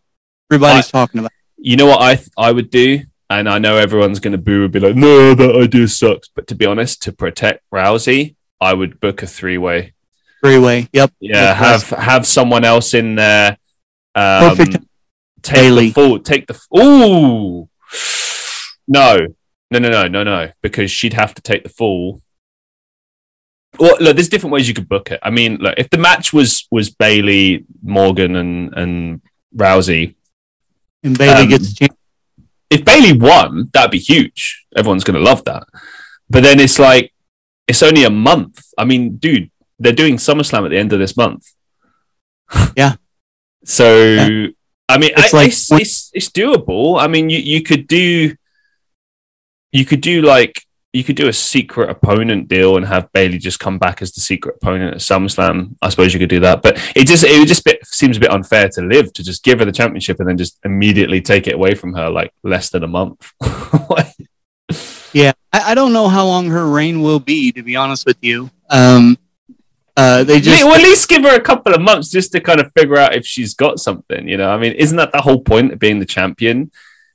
everybody's I, talking about. It. You know what I th- I would do, and I know everyone's going to boo and be like, "No, that idea sucks." But to be honest, to protect Rousey, I would book a three way Three way. Yep. Yeah. Have have someone else in there. Um, Perfect. Take Bayley. the full. Take the. Ooh. No. No. No. No. No. No. Because she'd have to take the fall. Well, look, there's different ways you could book it. I mean, look, if the match was was Bayley, Morgan, and and Rousey, and Bayley um, gets if Bayley won, that'd be huge. Everyone's gonna love that. But then it's like it's only a month. I mean, dude, they're doing SummerSlam at the end of this month. (laughs) Yeah. so yeah. I mean, it's I, like it's, it's, it's doable. I mean, you you could do you could do like you could do a secret opponent deal and have Bayley just come back as the secret opponent at SummerSlam. I suppose you could do that, but it just it would just bit, seems a bit unfair to Liv to just give her the championship and then just immediately take it away from her like less than a month. (laughs) yeah, I, I, don't know how long her reign will be. To be honest with you, um, uh, they just well, at least give her a couple of months just to kind of figure out if she's got something. You know, I mean, isn't that the whole point of being the champion?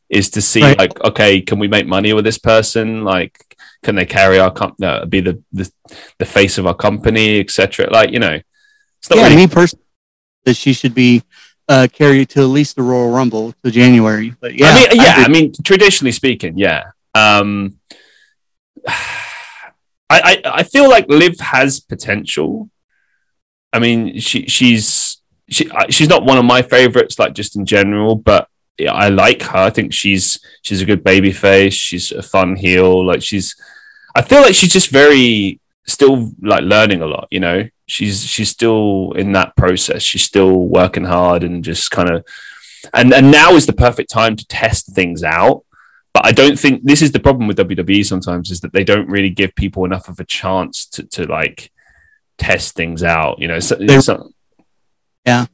Is to see right. like, okay, can we make money with this person? Like, can they carry our company, uh, be the, the the face of our company, etc. Like, you know, it's not yeah, really- me personally that she should be uh, carried to at least the Royal Rumble to January. But yeah, I mean, yeah, I, I mean, traditionally speaking, yeah. Um, I, I, I feel like Liv has potential. I mean, she she's she she's not one of my favorites, like just in general, but I like her. I think she's she's a good baby face. She's a fun heel. Like she's, I feel like she's just very still like learning a lot. You know, she's she's still in that process. She's still working hard and just kind of, and and now is the perfect time to test things out. But I don't think this is the problem with WWE sometimes is that they don't really give people enough of a chance to to like test things out. You know, so, so yeah.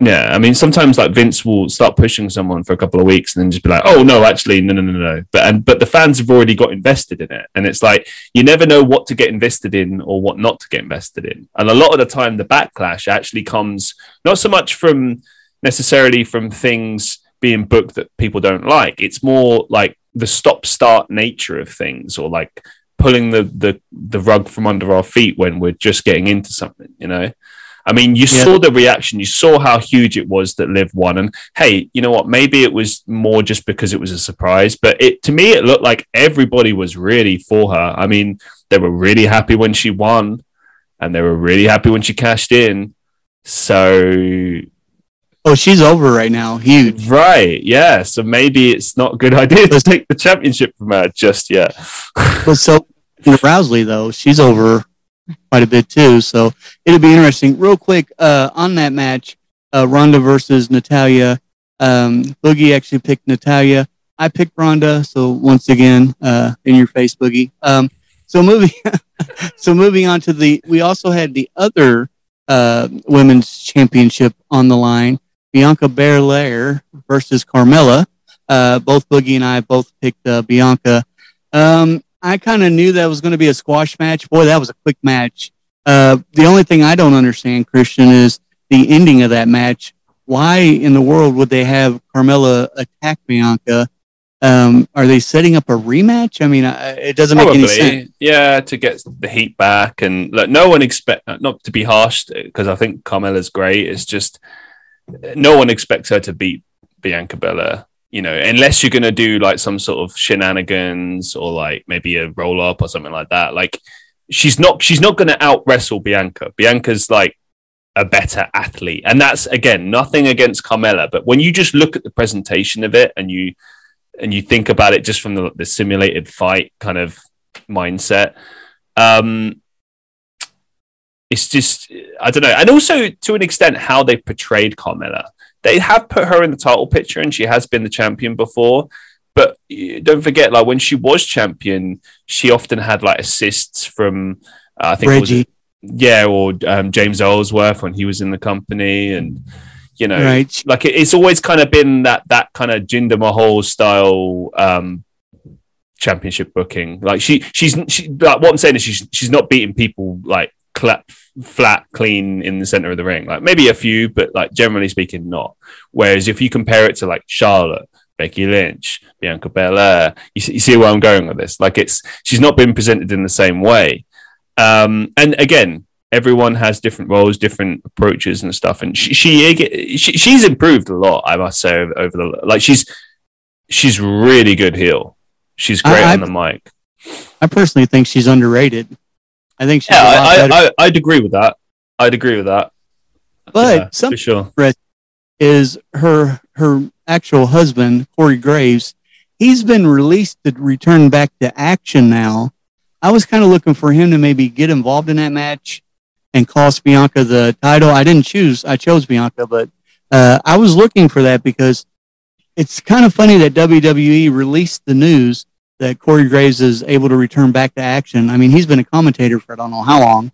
Yeah, I mean, sometimes like Vince will start pushing someone for a couple of weeks and then just be like, "Oh no, actually, no, no, no, no." But and but the fans have already got invested in it, and it's like you never know what to get invested in or what not to get invested in. And a lot of the time, the backlash actually comes not so much from necessarily from things being booked that people don't like. It's more like the stop-start nature of things, or like pulling the the the rug from under our feet when we're just getting into something. You know. I mean, you yeah. saw the reaction. You saw how huge it was that Liv won. And hey, you know what? Maybe it was more just because it was a surprise. But it to me, it looked like everybody was really for her. I mean, they were really happy when she won, and they were really happy when she cashed in. So Oh, she's over right now. Huge. Right. Yeah. So maybe it's not a good (laughs) idea to take the championship from her just yet. but so Rousey though, she's over quite a bit too. So it'll be interesting. Real quick uh, on that match, uh, Ronda versus Natalya. Um, Boogie actually picked Natalya. I picked Ronda. So once again, uh, in your face, Boogie. Um, so moving, (laughs) so moving on to the, we also had the other uh, women's championship on the line. Bianca Belair versus Carmella. Uh, both Boogie and I both picked uh, Bianca. Um, I kind of knew that was going to be a squash match. Boy, that was a quick match. Uh, the only thing I don't understand, Christian, is the ending of that match. Why in the world would they have Carmella attack Bianca? Um, are they setting up a rematch? I mean, it doesn't Probably. make any sense. Yeah, to get the heat back, and look, no one expect not to be harsh because I think Carmella's great. It's just no one expects her to beat Bianca Belair you know, unless you're gonna do like some sort of shenanigans or like maybe a roll up or something like that, like she's not she's not gonna out wrestle Bianca. Bianca's like a better athlete, and that's again nothing against Carmella, but when you just look at the presentation of it and you and you think about it just from the, the simulated fight kind of mindset, um, it's just I don't know, and also to an extent how they portrayed Carmella they have put her in the title picture and she has been the champion before. But don't forget, like when she was champion, she often had like assists from uh, I think Reggie. was yeah, or um, James Ellsworth when he was in the company, and you know, right. like it, it's always kind of been that that kind of Jinder Mahal style um, championship booking. Like she, she's she, like what I'm saying is she's she's not beating people like cl- flat, clean in the center of the ring. Like maybe a few, but like generally speaking, not. Whereas if you compare it to like Charlotte, Becky Lynch, Bianca Belair, you, you see where I'm going with this. Like it's she's not been presented in the same way. Um, and again, everyone has different roles, different approaches and stuff. And she, she, she she's improved a lot, I must say, over, over the like she's she's really good heel. She's great I, on the mic. I personally think she's underrated. I think she's yeah, I, I, would agree with that. I'd agree with that. But yeah, something sure. is her her actual husband Corey Graves. He's been released to return back to action now. I was kind of looking for him to maybe get involved in that match and cost Bianca the title. I didn't choose. I chose Bianca, but uh, I was looking for that because it's kind of funny that WWE released the news that Corey Graves is able to return back to action. I mean, he's been a commentator for I don't know how long.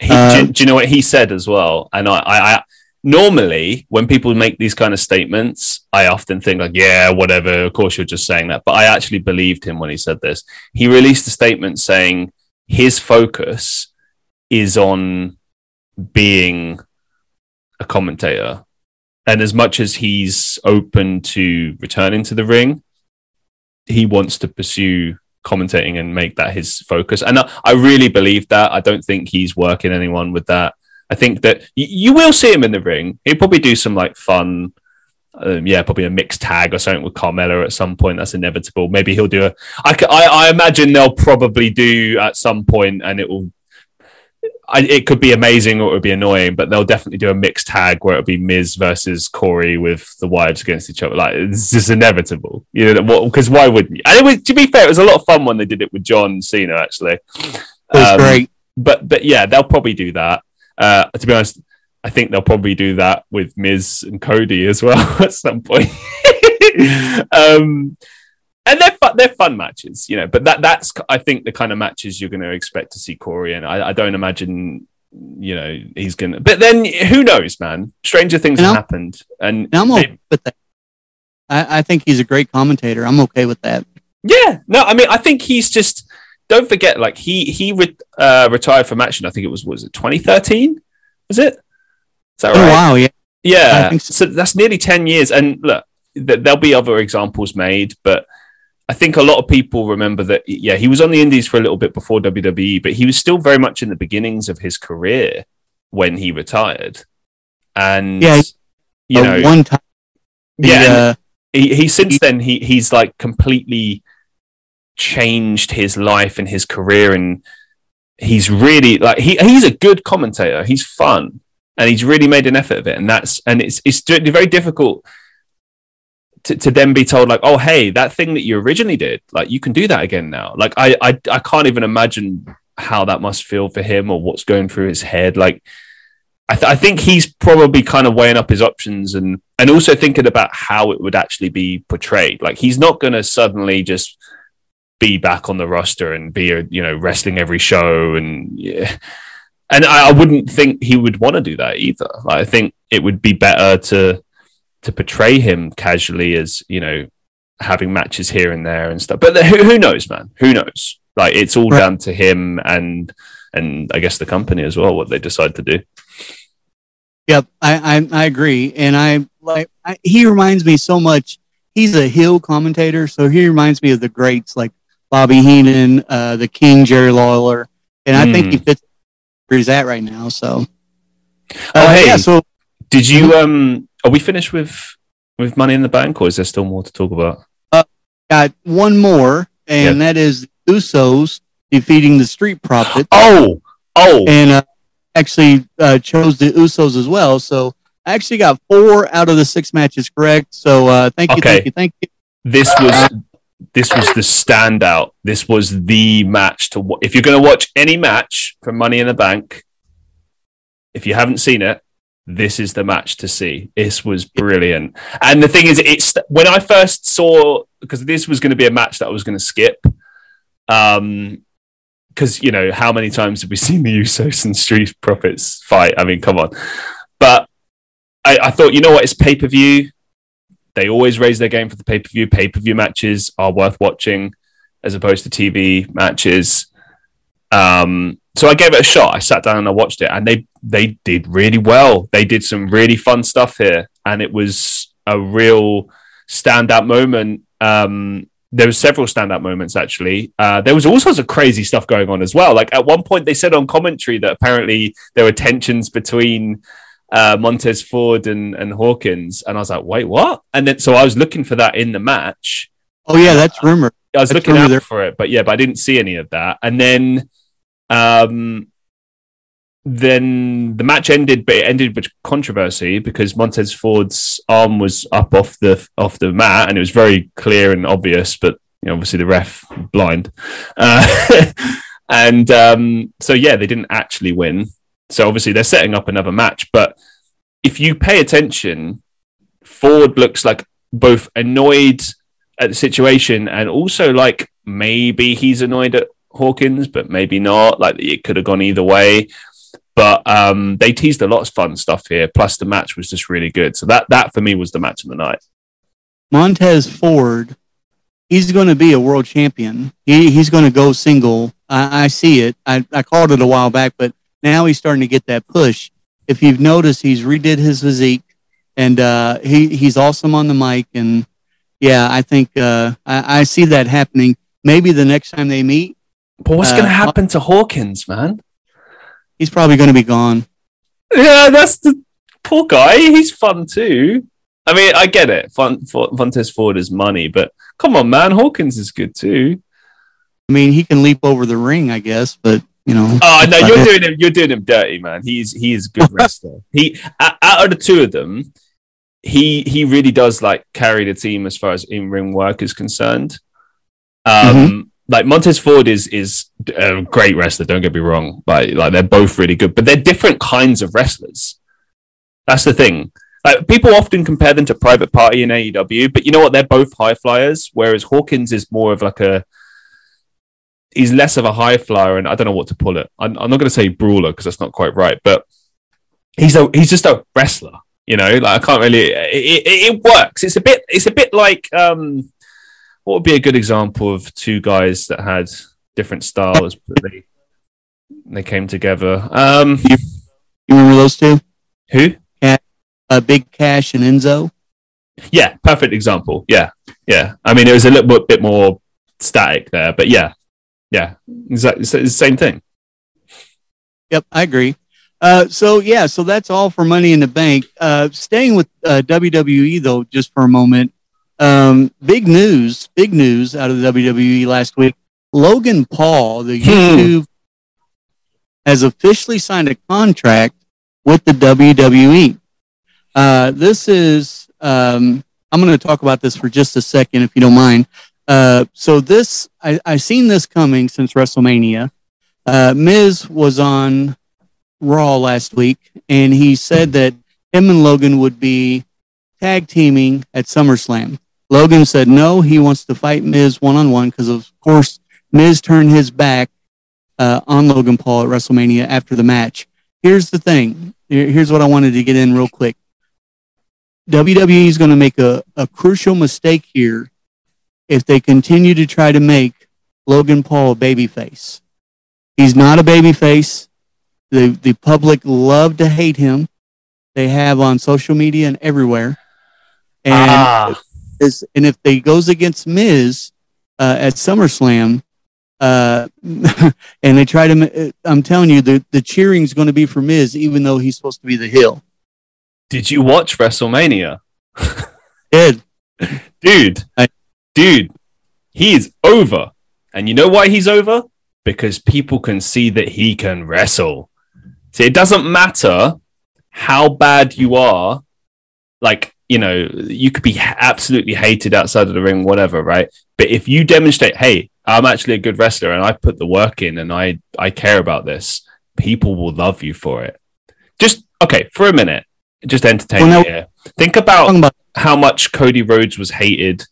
He, uh, do, do, you know what he said as well? And I, I, I, normally when people make these kind of statements, I often think like, yeah, whatever. Of course, you're just saying that. But I actually believed him when he said this. He released a statement saying his focus is on being a commentator. And as much as he's open to returning to the ring, he wants to pursue commentating and make that his focus. And I, really believe that. I don't think he's working anyone with that. I think that y- you will see him in the ring. He'll probably do some like fun, um, yeah, probably a mixed tag or something with Carmella at some point. That's inevitable. Maybe he'll do a. I, I, I imagine they'll probably do at some point, and it will. I, it could be amazing or it would be annoying, but they'll definitely do a mixed tag where it'll be Miz versus Corey with the wives against each other. Like it's just inevitable, you know. Because why wouldn't you? And it was, to be fair, it was a lot of fun when they did it with John Cena. Actually, it was um, great. But but yeah, they'll probably do that. Uh, to be honest, I think they'll probably do that with Miz and Cody as well (laughs) at some point. (laughs) um, and they're fun, they're fun matches, you know. But that that's I think the kind of matches you're going to expect to see Corey in. I, I don't imagine you know he's gonna. But then who knows, man? Stranger things have happened, and I'm okay with that. I, I think he's a great commentator. I'm okay with that. Yeah, no, I mean, I think he's just. Don't forget, like he he re- uh, retired from action. I think it was was it 2013? Was it? Is that right? Oh wow, yeah, yeah. So. so that's nearly 10 years. And look, th- there'll be other examples made, but I think a lot of people remember that, yeah, he was on the Indies for a little bit before WWE, but he was still very much in the beginnings of his career when he retired. And, yeah, you know, one time. Yeah. Uh, he, he, since then, he, he's like completely changed his life and his career. And he's really like, he, he's a good commentator. He's fun and he's really made an effort of it. And that's, and it's, it's very difficult to, to then be told like oh hey that thing that you originally did like you can do that again now. Like I, I i can't even imagine how that must feel for him or what's going through his head. Like I, th- I think he's probably kind of weighing up his options and and also thinking about how it would actually be portrayed. Like he's not going to suddenly just be back on the roster and be a, you know wrestling every show and yeah. And I, I wouldn't think he would want to do that either. Like, i think it would be better to to portray him casually as you know having matches here and there and stuff. But who, who knows, man? Who knows? Like it's all right. down to him and and I guess the company as well what they decide to do. Yep, I I, I agree, and I like I, he reminds me so much. He's a heel commentator, so he reminds me of the greats like Bobby Heenan, uh, the King Jerry Lawler, and I mm. think he hmm. fits where he's at right now. So, uh, oh hey, yeah, so did you um are we finished with with Money in the Bank, or is there still more to talk about? Uh, got one more, and that is Usos defeating the Street Profits. Oh, oh, and uh, actually uh, chose the Usos as well. So I actually got four out of the six matches correct. So uh, thank you, okay. thank you, thank you. This was this was the standout. This was the match to. If you're going to watch any match from Money in the Bank, if you haven't seen it, this is the match to see. This was brilliant. And the thing is, it's when I first saw because this was going to be a match that I was going to skip. Um, because you know how many times have we (laughs) seen the Usos and Street Profits fight? I mean, come on. But I, I thought, you know what? It's pay per view. They always raise their game for the pay per view. Pay per view matches are worth watching as opposed to TV matches. Um, so I gave it a shot. I sat down and I watched it, and they they did really well. They did some really fun stuff here, and it was a real standout moment. Um, there were several standout moments actually. Uh, there was all sorts of crazy stuff going on as well. Like at one point, they said on commentary that apparently there were tensions between uh, Montez Ford and, and Hawkins, and I was like, wait, what? And then so I was looking for that in the match. Oh yeah, that's rumor. I was that's looking out there. for it, but yeah, but I didn't see any of that. And then um, then the match ended, but it ended with controversy because Montez Ford's arm was up off the off the mat, and it was very clear and obvious. But you know, obviously, the ref blind, uh, (laughs) and um, so yeah, they didn't actually win. So obviously, they're setting up another match. But if you pay attention, Ford looks like both annoyed at the situation and also like maybe he's annoyed at Hawkins, but maybe not. Like it could have gone either way. But um, they teased a lot of fun stuff here. Plus, the match was just really good. So that that for me was the match of the night. Montez Ford, he's going to be a world champion. He, he's going to go single. I, I see it. I, I called it a while back, but now he's starting to get that push. If you've noticed, he's redid his physique, and uh, he he's awesome on the mic. And yeah, I think uh, I, I see that happening. Maybe the next time they meet, but what's uh, going to happen to Hawkins, man? He's probably going to be gone. Yeah, that's the poor guy. He's fun too. I mean, I get it. Fun, Montez Ford is money, but come on, man. Hawkins is good too. I mean, he can leap over the ring, I guess, but You know. Oh no, you're doing him. You're doing him dirty, man. He's he is a good (laughs) wrestler. he out of the two of them, he he really does like carry the team as far as in ring work is concerned. Um, mm-hmm. Like Montez Ford is is a great wrestler. Don't get me wrong. Like like they're both really good, but they're different kinds of wrestlers. That's the thing. Like people often compare them to Private Party and AEW, but you know what? They're both high flyers. Whereas Hawkins is more of like a he's less of a high flyer, and I don't know what to pull it. I'm, I'm not going to say brawler because that's not quite right, but he's a he's just a wrestler. You know, like I can't really. It, it, it works. It's a bit. It's a bit like um, what would be a good example of two guys that had different styles, but they they came together. Um, you, you remember those two? Who? uh, Big Cass and Enzo. Yeah, perfect example. Yeah, yeah. I mean, it was a little bit more static there, but yeah, yeah, exactly. It's the same thing. Yep, I agree. Uh, so yeah, so that's all for Money in the Bank. Uh, staying with uh, WWE though, just for a moment. Um, big news, big news out of the WWE last week. Logan Paul, the hmm. YouTube, has officially signed a contract with the WWE. Uh, this is, um, I'm going to talk about this for just a second, if you don't mind. Uh, so this, I, I seen this coming since WrestleMania. Uh, Miz was on Raw last week, and he said that him and Logan would be tag teaming at SummerSlam. Logan said no, he wants to fight Miz one on one because, of course, Miz turned his back uh, on Logan Paul at WrestleMania after the match. Here's the thing. Here's what I wanted to get in real quick. WWE is going to make a, a crucial mistake here if they continue to try to make Logan Paul a babyface. He's not a babyface. The, the public love to hate him. They have on social media and everywhere. And, ah. Is, and if they goes against Miz uh, at SummerSlam, uh, (laughs) and they try to, I'm telling you, the, the cheering is going to be for Miz, even though he's supposed to be the heel. Did you watch WrestleMania? (laughs) Did. dude, I- dude, he is over. And you know why he's over? Because people can see that he can wrestle. See, it doesn't matter how bad you are. Like, you know, you could be absolutely hated outside of the ring, whatever, right? But if you demonstrate, hey, I'm actually a good wrestler and I put the work in and I, I care about this, people will love you for it. Just, okay, for a minute, just entertain well, here. Think about, about how much Cody Rhodes was hated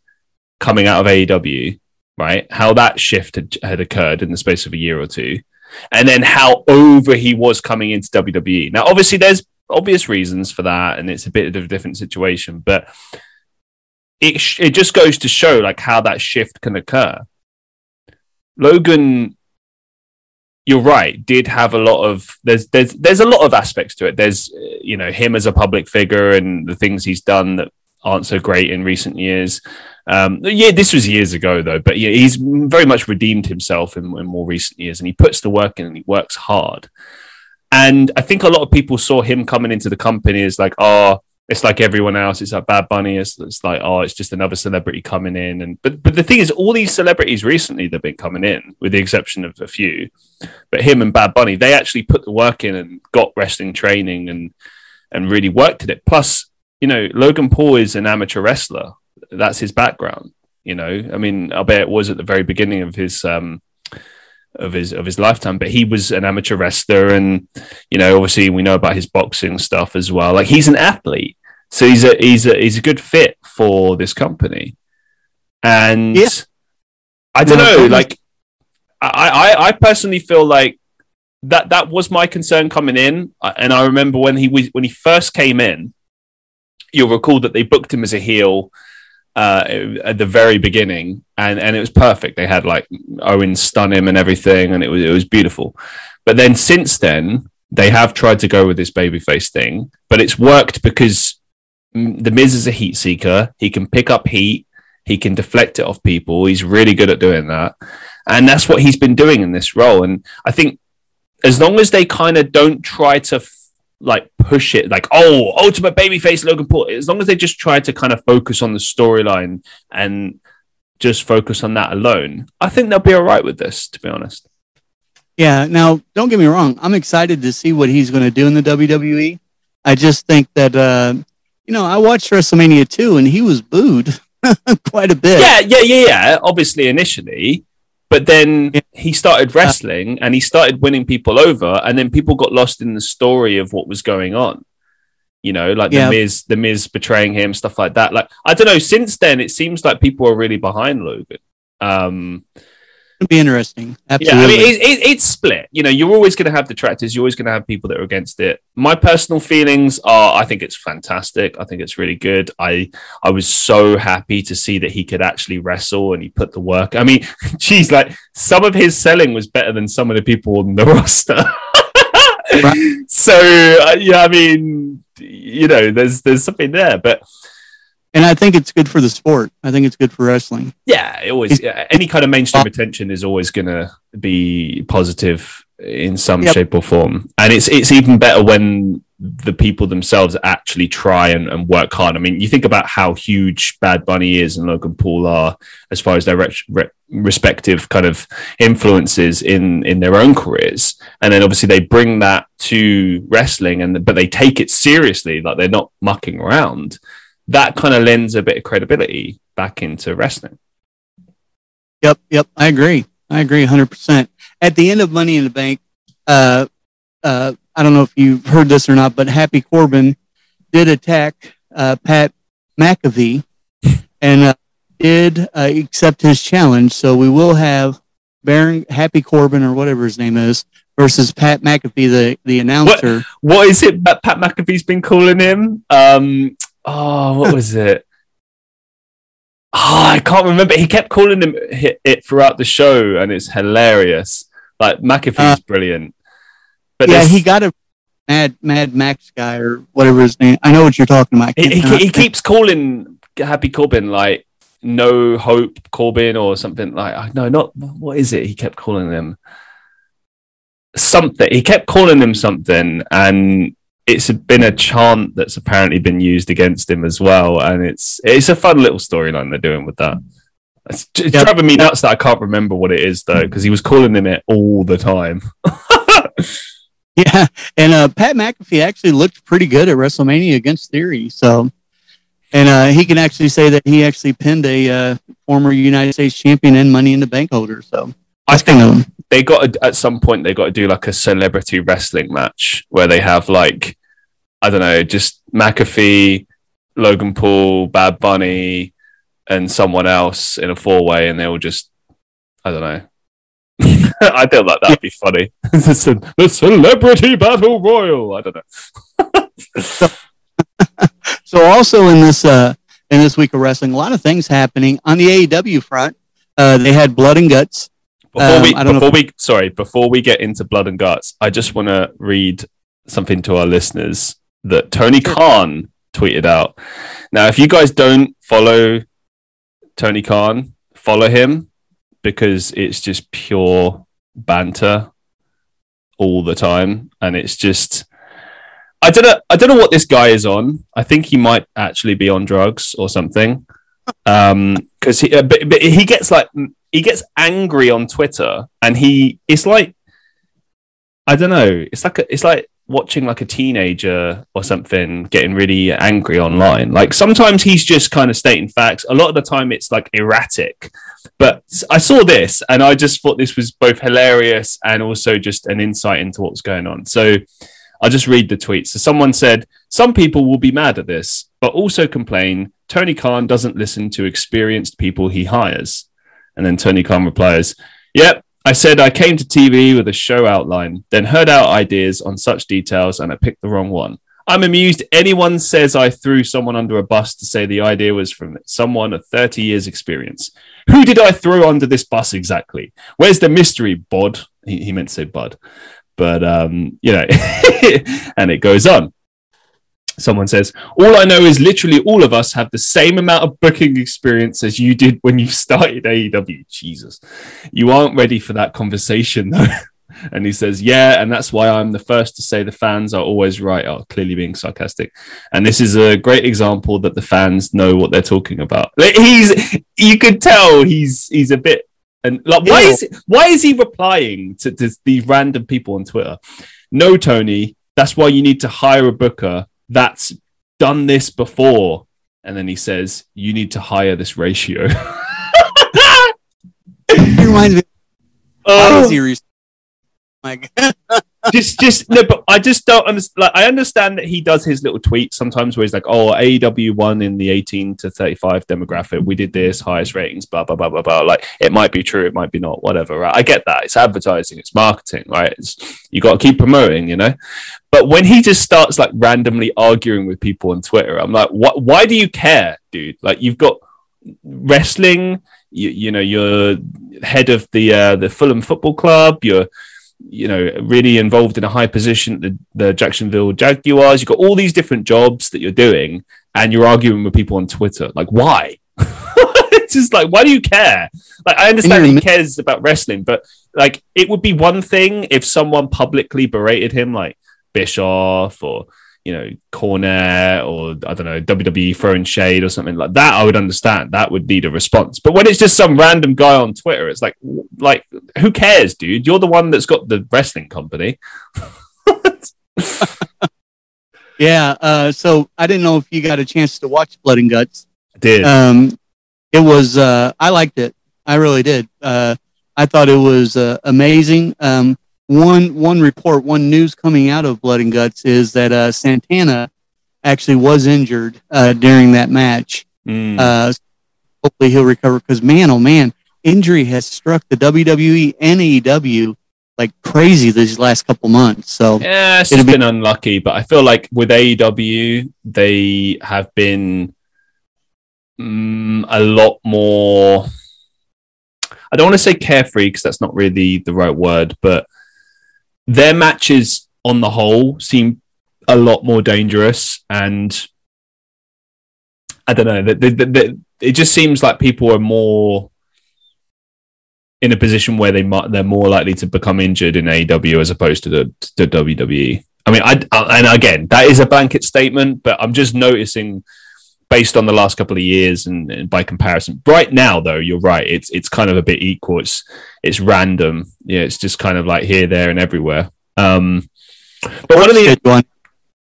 coming out of AEW, right? How that shift had, had occurred in the space of a year or two, and then how over he was coming into WWE. Now, obviously, there's obvious reasons for that, and it's a bit of a different situation, but it it just goes to show like how that shift can occur. Logan you're right did have a lot of there's there's there's a lot of aspects to it. There's you know him as a public figure and the things he's done that aren't so great in recent years. Um, yeah this was years ago though but yeah he's very much redeemed himself in, in more recent years and he puts the work in and he works hard and i think a lot of people saw him coming into the company as like oh it's like everyone else. It's like Bad Bunny. It's, it's, like oh, it's just another celebrity coming in. And but but the thing is, all these celebrities recently they've been coming in, with the exception of a few. But him and Bad Bunny, they actually put the work in and got wrestling training and and really worked at it. Plus, you know, Logan Paul is an amateur wrestler. That's his background. You know, I mean, I bet it was at the very beginning of his um, of his of his lifetime. But he was an amateur wrestler, and you know, obviously we know about his boxing stuff as well. Like he's an athlete, so he's a he's a he's a good fit for this company. And yeah. I don't know, like I, I I personally feel like that that was my concern coming in, and I remember when he was when he first came in, you'll recall that they booked him as a heel uh, at the very beginning, and and it was perfect. They had like Owen stun him and everything, and it was it was beautiful. But then since then, they have tried to go with this babyface thing, but it's worked because the Miz is a heat seeker. He can pick up heat. He can deflect it off people. He's really good at doing that, and that's what he's been doing in this role. And I think as long as they kind of don't try to like push it like oh ultimate babyface Logan Paul as long as they just try to kind of focus on the storyline and just focus on that alone I think they'll be all right with this to be honest Yeah. Now, don't get me wrong. I'm excited to see what he's going to do in the WWE. I just think that, uh, you know, I watched WrestleMania 2 and he was booed (laughs) quite a bit. Yeah, yeah, yeah, yeah. Obviously, initially, but then he started wrestling and he started winning people over, and then people got lost in the story of what was going on. You know, like yeah. the Miz, the Miz betraying him, stuff like that. Like I don't know. Since then, it seems like people are really behind Logan. Um, It'd be interesting. Absolutely. Yeah, I mean, it, it, it's split. You know, you're always going to have detractors. You're always going to have people that are against it. My personal feelings are, I think it's fantastic. I think it's really good. I I was so happy to see that he could actually wrestle and he put the work. I mean, (laughs) geez, like some of his selling was better than some of the people on the (laughs) roster. right. So uh, yeah, I mean, you know, there's there's something there, but and I think it's good for the sport. I think it's good for wrestling. Yeah, it always yeah, any kind of mainstream attention is always going to be positive in some yep. shape or form, and it's it's even better when the people themselves actually try and, and, work hard. I mean, you think about how huge Bad Bunny is and Logan Paul are as far as their re- re- respective kind of influences in in their own careers, and then obviously they bring that to wrestling, and but they take it seriously, like they're not mucking around that kind of lends a bit of credibility back into wrestling. Yep, yep, I agree. I agree 100%. At the end of Money in the Bank, uh, uh, I don't know if you've heard this or not, but Happy Corbin did attack uh, Pat McAfee and uh, did uh, accept his challenge. So we will have Baron Happy Corbin or whatever his name is versus Pat McAfee, the the announcer. What, what is it that Pat McAfee's been calling him? Um, oh, what was it? Oh, I can't remember. He kept calling him it throughout the show, and it's hilarious. Like McAfee's uh, brilliant. But yeah, he got a Mad Mad Max guy or whatever his name. I know what you're talking about. He, he, he keeps calling Happy Corbin like No Hope Corbin or something like. No, not what is it? He kept calling them something. He kept calling them something, and it's been a chant that's apparently been used against him as well, and it's it's a fun little storyline they're doing with that. It's, it's yep. driving me nuts that I can't remember what it is though, because he was calling him it all the time. (laughs) yeah, and uh, Pat McAfee actually looked pretty good at WrestleMania against Theory, so and uh, he can actually say that he actually pinned a uh, former United States champion and Money in the Bank holder. So I think they got to, at some point they got to do like a celebrity wrestling match where they have like I don't know, just McAfee, Logan Paul, Bad Bunny, and someone else in a four way, and they will just I don't know. (laughs) I feel like that'd be funny. (laughs) the celebrity battle royal. I don't know. so, (laughs) so also in this uh, in this week of wrestling, a lot of things happening on the AEW front. Uh, they had blood and guts. Before we, um, before we, sorry, before we get into blood and guts, I just want to read something to our listeners that Tony Khan tweeted out. Now, if you guys don't follow Tony Khan, follow him because it's just pure banter all the time, and it's just. I don't know. I don't know what this guy is on. I think he might actually be on drugs or something. Um, because he, uh, but, but he gets like he gets angry on Twitter, and he it's like I don't know. It's like a, it's like watching like a teenager or something getting really angry online. Like sometimes he's just kind of stating facts. A lot of the time it's like erratic. But I saw this and I just thought this was both hilarious and also just an insight into what's going on. So I'll just read the tweet. So someone said, Some people will be mad at this, but also complain Tony Khan doesn't listen to experienced people he hires. And then Tony Khan replies, Yep, I said I came to TV with a show outline, then heard out ideas on such details, and I picked the wrong one. I'm amused anyone says I threw someone under a bus to say the idea was from someone of 30 years' experience. Who did I throw under this bus exactly? Where's the mystery, Bod? He, he meant to say Bud. But, um, you know, (laughs) and it goes on someone says, All I know is literally all of us have the same amount of booking experience as you did when you started AEW. Jesus, you aren't ready for that conversation (laughs) though. and he says, Yeah, and that's why I'm the first to say the fans are always right. are clearly being sarcastic. And this is a great example that the fans know what they're talking about. He's, you could tell he's, he's a bit And like, why is why is he replying to, to these random people on Twitter? No, Tony, that's why you need to hire a booker that's done this before. And then he says, you need to hire this ratio. (laughs) Reminds me of Oh. series. (laughs) God. (laughs) just just no but i just don't understand like i understand that he does his little tweets sometimes where he's like oh aew won in the 18 to 35 demographic we did this highest ratings blah blah blah blah blah. Like it might be true it might be not whatever right? I get that. It's advertising it's marketing right? It's, you got to keep promoting you know? But when he just starts like randomly arguing with people on twitter i'm like what why do you care dude? Like you've got wrestling you, you know you're head of the uh, the fulham football club you're you know, really involved in a high position the, the Jacksonville Jaguars. You've got all these different jobs that you're doing, and you're arguing with people on Twitter. Like, why? (laughs) it's just like, why do you care? Like, I understand he mm. cares about wrestling, but like, it would be one thing if someone publicly berated him, like Bischoff or you know Cornette or I don't know WWE throwing shade or something like that. I would understand. That would need a response. But when it's just some random guy on Twitter, it's like, like who cares, dude? You're the one that's got the wrestling company. (laughs) Yeah. Uh, so I didn't know if you got a chance to watch Blood and Guts. Did Um, it was. Uh, I liked it. I really did. Uh, I thought it was uh, amazing. Um, one one report, one news coming out of Blood and Guts is that uh, Santana actually was injured uh, during that match. Mm. Uh, hopefully he'll recover because man, oh man, injury has struck the WWE and AEW like crazy these last couple months. So Yeah, it's It'll just be- been unlucky, but I feel like with AEW, they have been mm, a lot more. I don't want to say carefree because that's not really the right word, but their matches on the whole seem a lot more dangerous. And I don't know, the, the, the, the- it just seems like people are more in a position where they might they're more likely to become injured in AEW as opposed to the to WWE. I mean, I, I and again that is a blanket statement, but I'm just noticing based on the last couple of years and, and by comparison. Right now, though, you're right. It's it's kind of a bit equal. It's it's random. Yeah, it's just kind of like here, there, and everywhere. Um, but one of the Schedule on-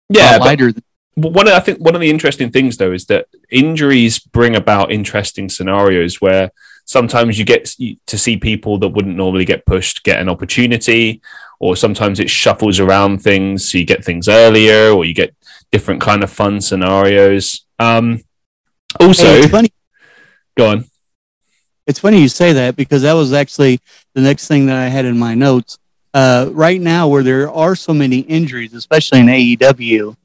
yeah, but- lighter one of, I think one of the interesting things though is that injuries bring about interesting scenarios where sometimes you get to see people that wouldn't normally get pushed get an opportunity, or sometimes it shuffles around things so you get things earlier, or you get different kind of fun scenarios. Um, also, Hey, it's funny. go on. It's funny you say that because that was actually the next thing that I had in my notes. Uh, right now, where there are so many injuries, especially in AEW,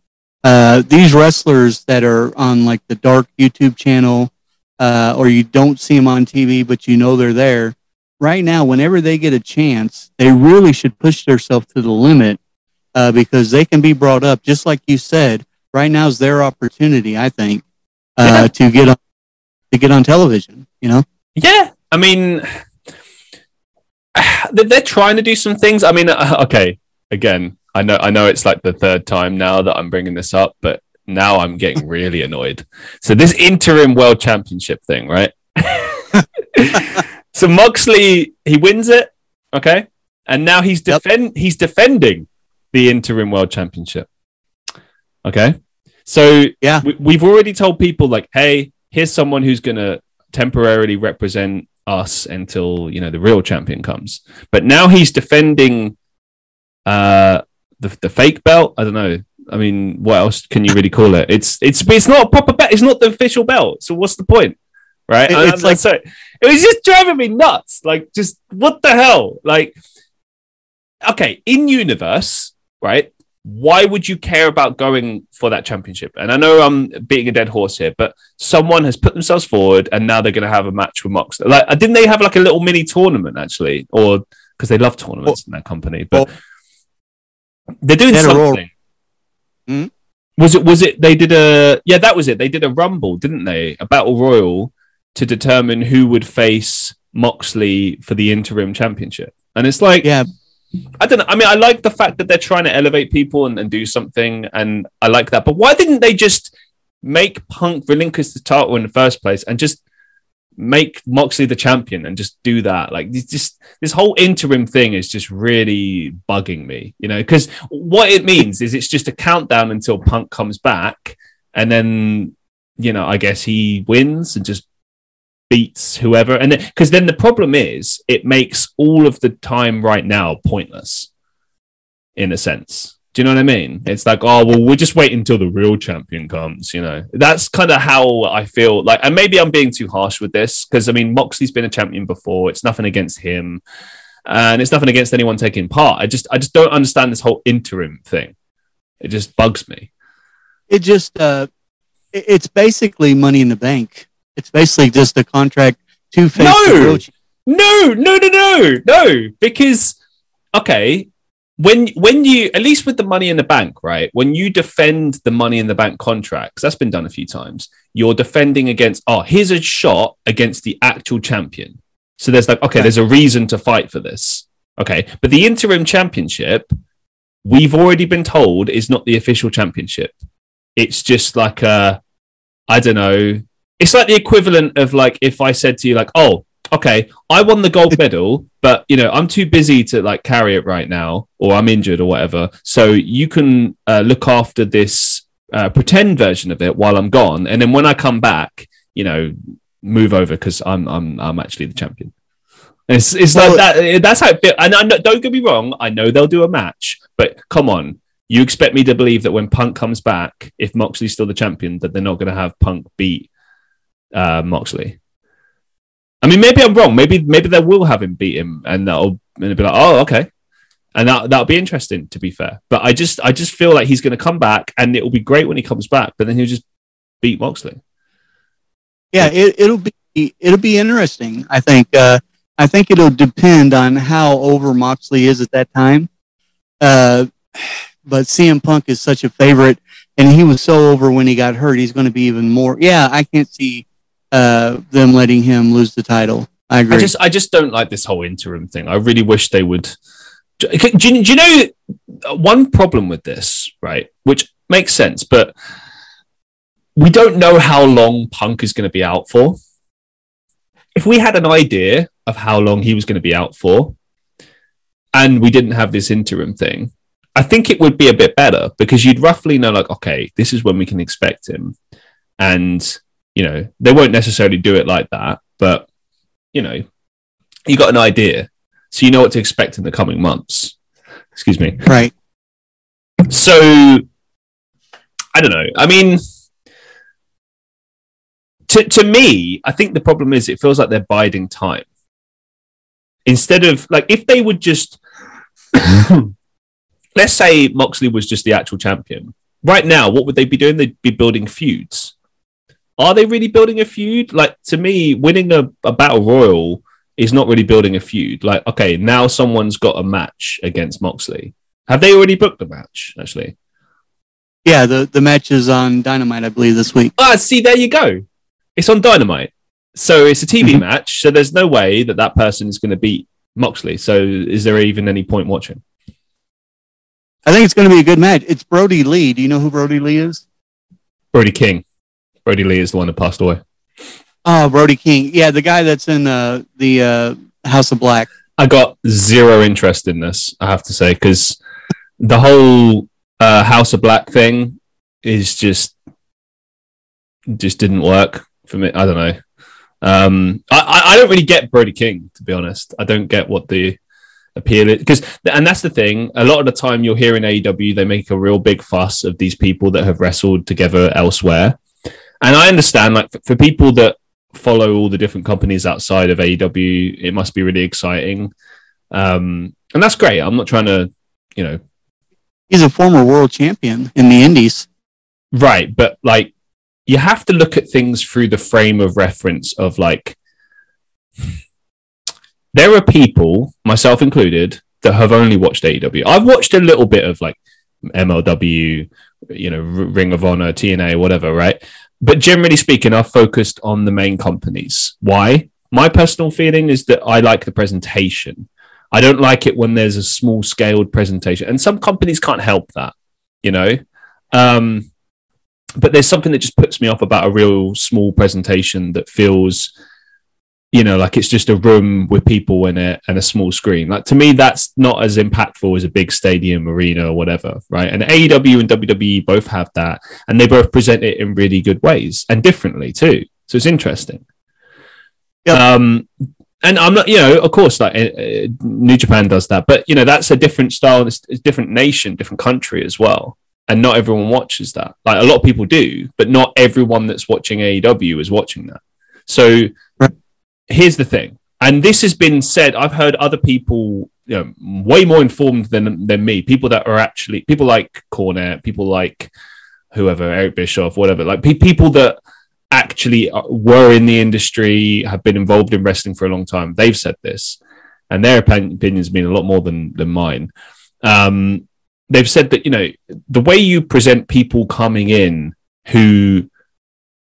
uh, these wrestlers that are on like the dark YouTube channel, uh, or you don't see them on TV, but you know they're there. Right now, whenever they get a chance, they really should push themselves to the limit uh, because they can be brought up, just like you said. Right now is their opportunity, I think, uh, Yeah. to get on to get on television. You know. Yeah, I mean, (sighs) they're, trying to do some things. I mean, uh, okay, again, I know, I know, it's like the third time now that I'm bringing this up, but now I'm getting really annoyed. So this interim world championship thing, right? (laughs) so Moxley, he wins it, okay, and now he's Yep. defend he's defending the interim world championship. Okay, so Yeah. we, we've already told people like, hey, here's someone who's gonna temporarily represent us until you know the real champion comes. But now he's defending uh the the fake belt. I don't know. I mean, what else can you really call it? It's it's it's not a proper belt. It's not the official belt. So what's the point, right? It- it's I'm like- so it was just driving me nuts. Like, just what the hell? Like, okay, in universe, right? Why would you care about going for that championship? And I know I'm beating a dead horse here, but someone has put themselves forward, and now they're going to have a match with Moxley. Like, didn't they have like a little mini tournament actually, or because they love tournaments in that company? But they're doing something. Hmm? Was it? Was it? They did a yeah, that was it. They did a rumble, didn't they? A battle royal to determine who would face Moxley for the interim championship. And it's like, Yeah, I don't know. I mean, I like the fact that they're trying to elevate people and, and do something, and I like that. But why didn't they just make Punk relinquish the title in the first place and just make Moxley the champion and just do that. Like just this whole interim thing is just really bugging me, you know, because what it means is it's just a countdown until Punk comes back, and then you know, I guess he wins and just beats whoever, and because then, the problem is it makes all of the time right now pointless, in a sense. Do you know what I mean? It's like, oh well, we'll just wait until the real champion comes. You know, that's kind of how I feel. Like, and maybe I'm being too harsh with this because I mean, Moxley's been a champion before. It's nothing against him, and it's nothing against anyone taking part. I just, I just don't understand this whole interim thing. It just bugs me. It just, uh, it's basically money in the bank. It's basically just a contract to face no, no, no, no, no, no, because okay, when when you at least with the money in the bank right when you defend the money in the bank contracts that's been done a few times you're defending against oh here's a shot against the actual champion. So there's like okay there's a reason to fight for this. Okay but the interim championship we've already been told is not the official championship. It's just like a i don't know it's like the equivalent of like if i said to you like oh okay, I won the gold (laughs) medal, but you know, I'm too busy to like carry it right now, or I'm injured or whatever. So you can uh, look after this uh, pretend version of it while I'm gone, and then when I come back, you know, move over because I'm I'm I'm actually the champion. It's it's well, like that. That's how it. And I know, don't get me wrong. I know they'll do a match, but come on. You expect me to believe that when Punk comes back, if Moxley's still the champion, that they're not going to have Punk beat uh, Moxley? I mean, maybe I'm wrong. Maybe maybe they will have him beat him, and that'll and be like, oh, okay, and that that'll be interesting. To be fair, but I just I just feel like he's going to come back, and it will be great when he comes back. But then he'll just beat Moxley. Yeah, it, will be it'll be interesting. I think uh, I think it'll depend on how over Moxley is at that time. Uh, but CM Punk is such a favorite, and he was so over when he got hurt. He's going to be even more. Yeah, I can't see uh, them letting him lose the title. I agree. I just, I just don't like this whole interim thing. I really wish they would. Do you, do you know one problem with this, right? Which makes sense, but we don't know how long Punk is going to be out for. If we had an idea of how long he was going to be out for, and we didn't have this interim thing, I think it would be a bit better because you'd roughly know, like, okay, this is when we can expect him, and you know, they won't necessarily do it like that, but you know, you got an idea, so you know what to expect in the coming months. Excuse me. Right. So, I don't know. I mean, to to me, I think the problem is it feels like they're biding time. Instead of like, if they would just, (coughs) let's say Moxley was just the actual champion. Right now, what would they be doing? They'd be building feuds are they really building a feud? Like to me, winning a, a battle royal is not really building a feud. Like, okay, now someone's got a match against Moxley. Have they already booked the match? Actually, yeah, the the match is on Dynamite, I believe, this week. Ah, see, there you go. It's on Dynamite, so it's a TV mm-hmm. match. So there's no way that that person is going to beat Moxley. So is there even any point watching? I think it's going to be a good match. It's Brodie Lee. Do you know who Brodie Lee is? Brody King. Brodie Lee is the one that passed away. Oh, Brody King. Yeah, the guy that's in uh, the uh, House of Black. I got zero interest in this, I have to say, because the whole uh, House of Black thing is just just didn't work for me. I don't know. Um, I, I don't really get Brody King, to be honest. I don't get what the appeal is because, and that's the thing. A lot of the time, you'll hear in AEW they make a real big fuss of these people that have wrestled together elsewhere, and I understand, like for, for people that follow all the different companies outside of AEW, it must be really exciting. Um, and that's great. I'm not trying to, you know, he's a former world champion in the Indies, right? But like, you have to look at things through the frame of reference of like, there are people, myself included, that have only watched AEW. I've watched a little bit of like MLW, you know, Ring of Honor, TNA, whatever, right? But generally speaking, I've focused on the main companies. Why? My personal feeling is that I like the presentation. I don't like it when there's a small scaled presentation, and some companies can't help that, you know. Um, but there's something that just puts me off about a real small presentation that feels you know, like it's just a room with people in it and a small screen. Like to me, that's not as impactful as a big stadium arena or whatever, right? And AEW and WWE both have that, and they both present it in really good ways and differently too. So it's interesting. Yep. Um, and I'm not, you know, of course, like uh, New Japan does that, but you know, that's a different style, it's a different nation, different country as well. And not everyone watches that. Like a lot of people do, but not everyone that's watching AEW is watching that. So Right. Here's the thing, and this has been said. I've heard other people, you know, way more informed than than me. People that are actually people like Cornette, people like whoever, Eric Bischoff, whatever, like pe- people that actually uh, were in the industry, have been involved in wrestling for a long time. They've said this, and their opin- opinions mean a lot more than than mine. Um, they've said that you know the way you present people coming in who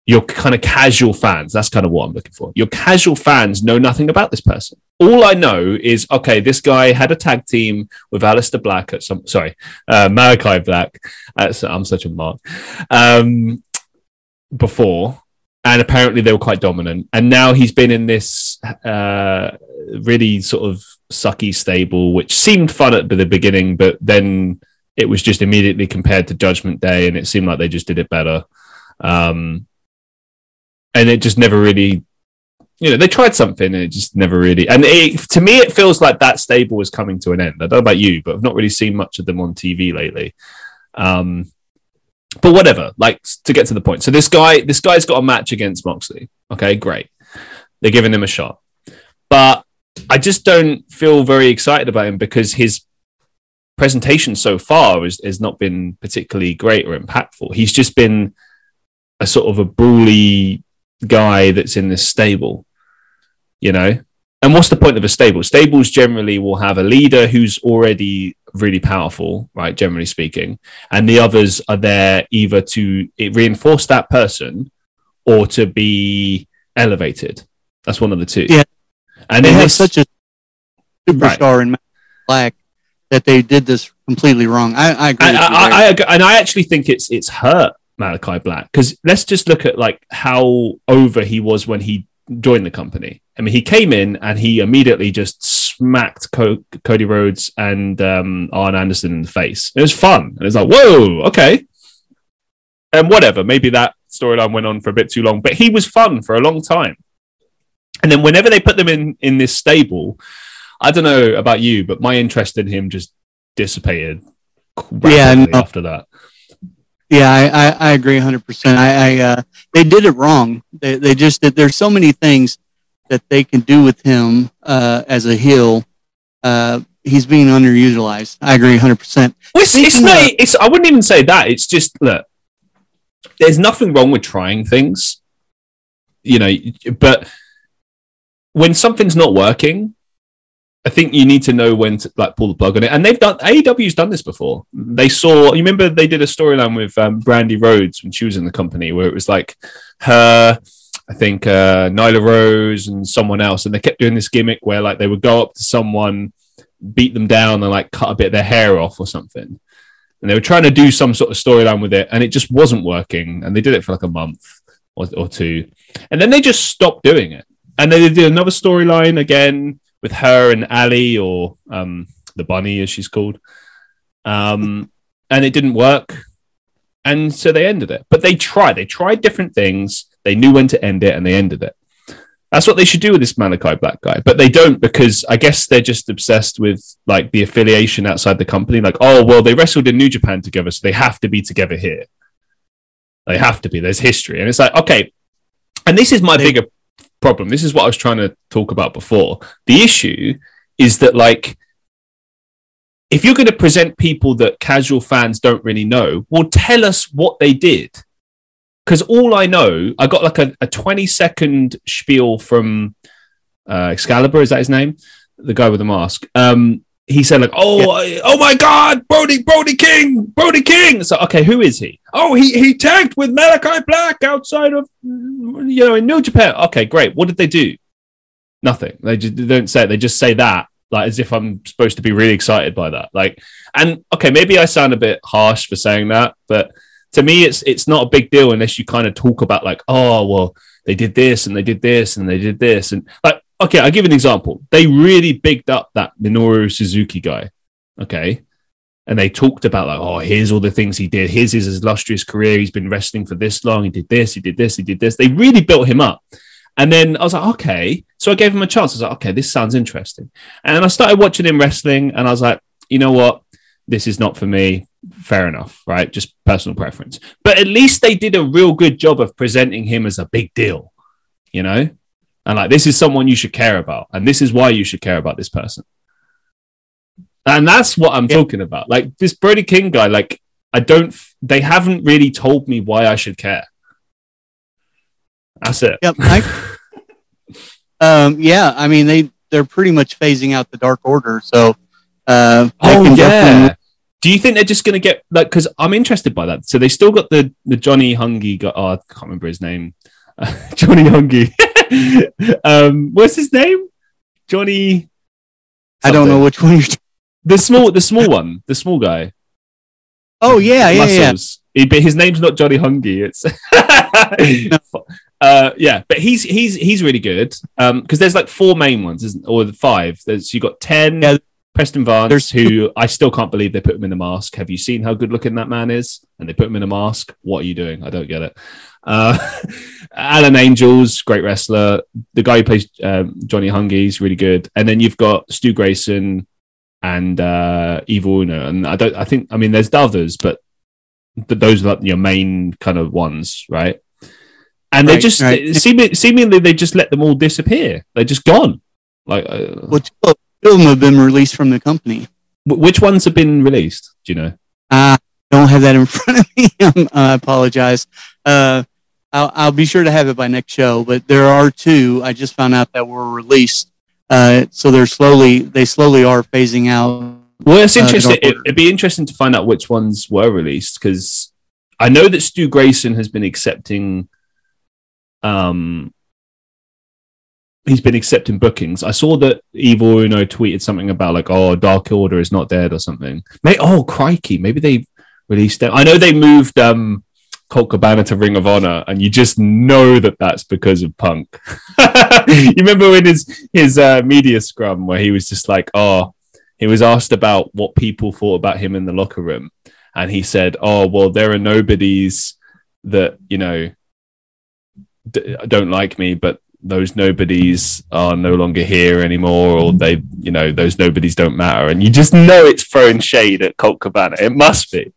your kind of casual fans that's kind of what i'm looking for. Your casual fans know nothing about this person. All i know is okay this guy had a tag team with Aleister black at some sorry uh, malachi black i'm such a mark um, before and apparently they were quite dominant. And now he's been in this uh, really sort of sucky stable which seemed fun at the beginning but then it was just immediately compared to judgment day and it seemed like they just did it better. Um, and it just never really you know they tried something and it just never really and it, to me it feels like that stable is coming to an end. I don't know about you but i've not really seen much of them on tv lately. Um but whatever like to get to the point. So this guy this guy's got a match against moxley. Okay great. They're giving him a shot. But i just don't feel very excited about him because his presentation so far has, has not been particularly great or impactful. He's just been a sort of a brawly guy that's in this stable, you know? And what's the point of a stable? Stables generally will have a leader who's already really powerful, right? Generally speaking. And the others are there either to reinforce that person or to be elevated. That's one of the two. Yeah. And they have this, such a superstar in Black that they did this completely wrong. I, I agree. I, I. I, agree- and I actually think it's it's hurt Malachi Black because let's just look at like how over he was when he joined the company. I mean, he came in and he immediately just smacked Co- Cody Rhodes and um, Arn Anderson in the face. It was fun, and it's like, whoa, okay, and whatever. Maybe that storyline went on for a bit too long, but he was fun for a long time. And then whenever they put them in in this stable, I don't know about you, but my interest in him just dissipated. Yeah, no. after that. Yeah, I, I, I agree 100%. I, I uh, they did it wrong. They, they just did. There's so many things that they can do with him uh, as a heel. Uh, he's being underutilized. I agree 100%. Well, it's, it's not. of- It's. I wouldn't even say that. It's just look. There's nothing wrong with trying things, you know. But when something's not working, I think you need to know when to like pull the plug on it. And they've done. AEW's done this before. They saw. You remember they did a storyline with um, Brandi Rhodes when she was in the company, where it was like her. I think uh, Nyla Rose and someone else, and they kept doing this gimmick where like they would go up to someone, beat them down, and like cut a bit of their hair off or something. And they were trying to do some sort of storyline with it, and it just wasn't working. And they did it for like a month or, or two, and then they just stopped doing it. And then they did another storyline again with her and Allie, or um, the bunny as she's called, um, and it didn't work. And so they ended it. But they tried. They tried different things. They knew when to end it, and they ended it. That's what they should do with this Malachi Black guy, but they don't because I guess they're just obsessed with like the affiliation outside the company. Like, oh well, they wrestled in New Japan together, so they have to be together here. They have to be. There's history, and it's like okay. And this is my They- bigger problem. This is what I was trying to talk about before. The issue is that like if you're going to present people that casual fans don't really know, well, tell us what they did. Because all I know, I got like a, a 20 second spiel from uh, Excalibur, is that his name? The guy with the mask. Um, he said like, "Oh, I- oh my God, Brody, Brody King, Brody King." So, okay, who is he? Oh, he he tagged with Malachi Black outside of you know in New Japan. Okay, great. What did they do? Nothing. They just they don't say it. They just say that like as if I'm supposed to be really excited by that. Like, and okay, maybe I sound a bit harsh for saying that, but to me, it's it's not a big deal unless you kind of talk about like, oh well, they did this and they did this and they did this and like okay, I'll give an example. They really bigged up that Minoru Suzuki guy. Okay. And they talked about like, oh, here's all the things he did. Here's his illustrious career. He's been wrestling for this long. He did this, he did this, he did this. They really built him up. And then I was like, okay. So I gave him a chance. I was like, okay, this sounds interesting. And I started watching him wrestling, and I was like, you know what? This is not for me. Fair enough, right? Just personal preference. But at least they did a real good job of presenting him as a big deal, you know? And like, this is someone you should care about. And this is why you should care about this person. And that's what I'm yeah. talking about. Like, this Brody King guy, like, I don't, they haven't really told me why I should care. That's it. Yep. I, (laughs) um, yeah. I mean, they, they're pretty much phasing out the Dark Order. So, uh, oh, yeah. Do you think they're just going to get like? Because I'm interested by that. So they still got the the Johnny Hungee guy. Oh, I can't remember his name. Uh, (laughs) Johnny Hungee. (laughs) (laughs) um, what's his name? Johnny. Something. I don't know which one you're. the small, the small one, the small guy. Oh yeah, yeah, Muscles. yeah. He, but his name's not Johnny Hungee. It's. (laughs) uh, yeah, but he's he's he's really good. Um, because there's like four main ones, isn't or five. There's you got ten. Yeah. Preston Vance, There's... who I still can't believe they put him in a mask. Have you seen how good looking that man is? And they put him in a mask. What are you doing? I don't get it. Uh, (laughs) Alan Angels, great wrestler. The guy who plays um, Johnny Hungee is really good. And then you've got Stu Grayson and uh, Evil Uno. And I don't. I think. I mean, there's others, but th- those are like your main kind of ones, right? And right, they just right. seemingly, seemingly they just let them all disappear. They're just gone. Like, uh, well, two of them have been released from the company. Which ones have been released? Do you know? Uh, I don't have that in (laughs) front of me. I apologize. Uh, I'll, I'll be sure to have it by next show. But there are two I just found out that were released. Uh, so they're slowly they slowly are phasing out. Well, it's uh, interesting. Uh, it, it'd be interesting to find out which ones were released because I know that Stu Grayson has been accepting. Um, he's been accepting bookings. I saw that Evil Uno tweeted something about like, "Oh, Dark Order is not dead" or something. May oh, crikey! Maybe they released it. I know they moved um Colt Cabana to Ring of Honor, and you just know that that's because of Punk. (laughs) you remember in his his uh, media scrum where he was just like, "Oh," he was asked about what people thought about him in the locker room, and he said, "Oh, well, there are nobodies that you know d- don't like me, but those nobodies are no longer here anymore, or they, you know, those nobodies don't matter. And you just know it's throwing shade at Colt Cabana. It must be.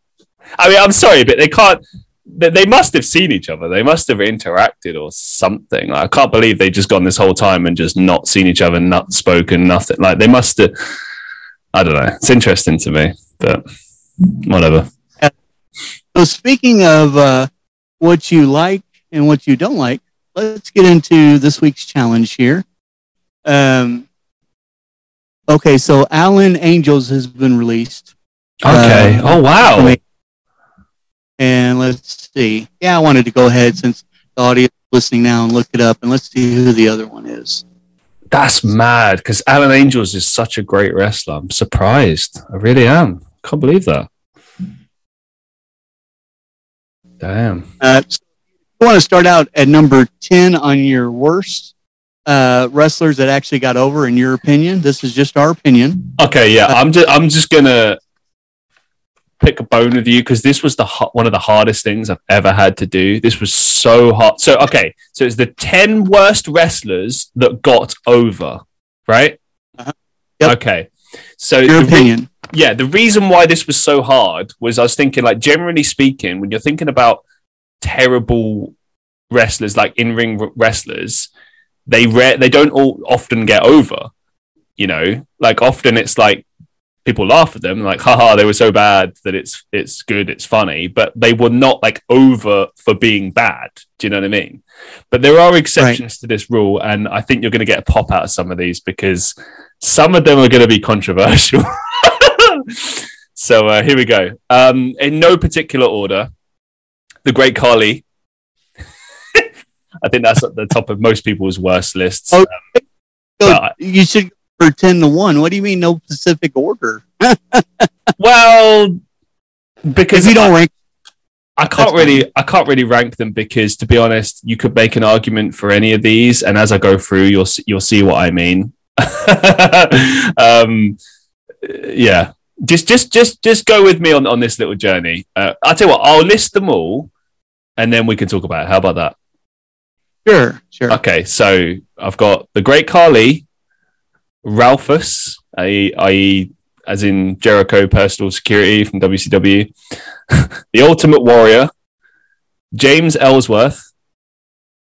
I mean, I'm sorry, but they can't they must have seen each other. They must have interacted or something. Like, I can't believe they just gone this whole time and just not seen each other, not spoken, nothing. Like they must have. I don't know. It's interesting to me, but whatever. So speaking of uh, what you like and what you don't like, let's get into this week's challenge here. Um, okay, so Alan Angels has been released. Okay. Uh, oh wow. And let's see. Yeah, I wanted to go ahead since the audience is listening now and look it up and let's see who the other one is. That's mad because Alan Angels is such a great wrestler. I'm surprised. I really am. Can't believe that. Damn. Uh, so you want to start out at number 10 on your worst uh, wrestlers that actually got over, in your opinion. This is just our opinion. Okay, yeah. Uh, I'm just, I'm just going to pick a bone with you because this was the one of the hardest things I've ever had to do. This was so hard. So okay, so it's the ten worst wrestlers that got over, right? Uh-huh. Yep. Okay, so your opinion. Re- yeah, the reason why this was so hard was I was thinking, like, generally speaking, when you're thinking about terrible wrestlers, like in ring wrestlers, they re- they don't all often get over. You know, like often it's like people laugh at them like haha they were so bad that it's it's good it's funny but they were not like over for being bad. Do you know what i mean? But there are exceptions right. to this rule and i think you're going to get a pop out of some of these because some of them are going to be controversial. (laughs) So uh, here we go. Um, in no particular order the great Khali. (laughs) I think that's at the top of most people's worst lists. Oh, um, you should for 10 to 1. What do you mean no specific order? (laughs) well, because you don't rank I can't really I can't really rank them because to be honest, you could make an argument for any of these, and as I go through, you'll you'll see what I mean. (laughs) um, yeah, just just just just go with me on on this little journey. Uh, I'll tell you what, I'll list them all, and then we can talk about it. How about that? Sure, sure. Okay, so I've got the Great Khali, Ralphus, i.e., i.e., as in Jericho Personal Security from WCW, (laughs) the Ultimate Warrior, James Ellsworth,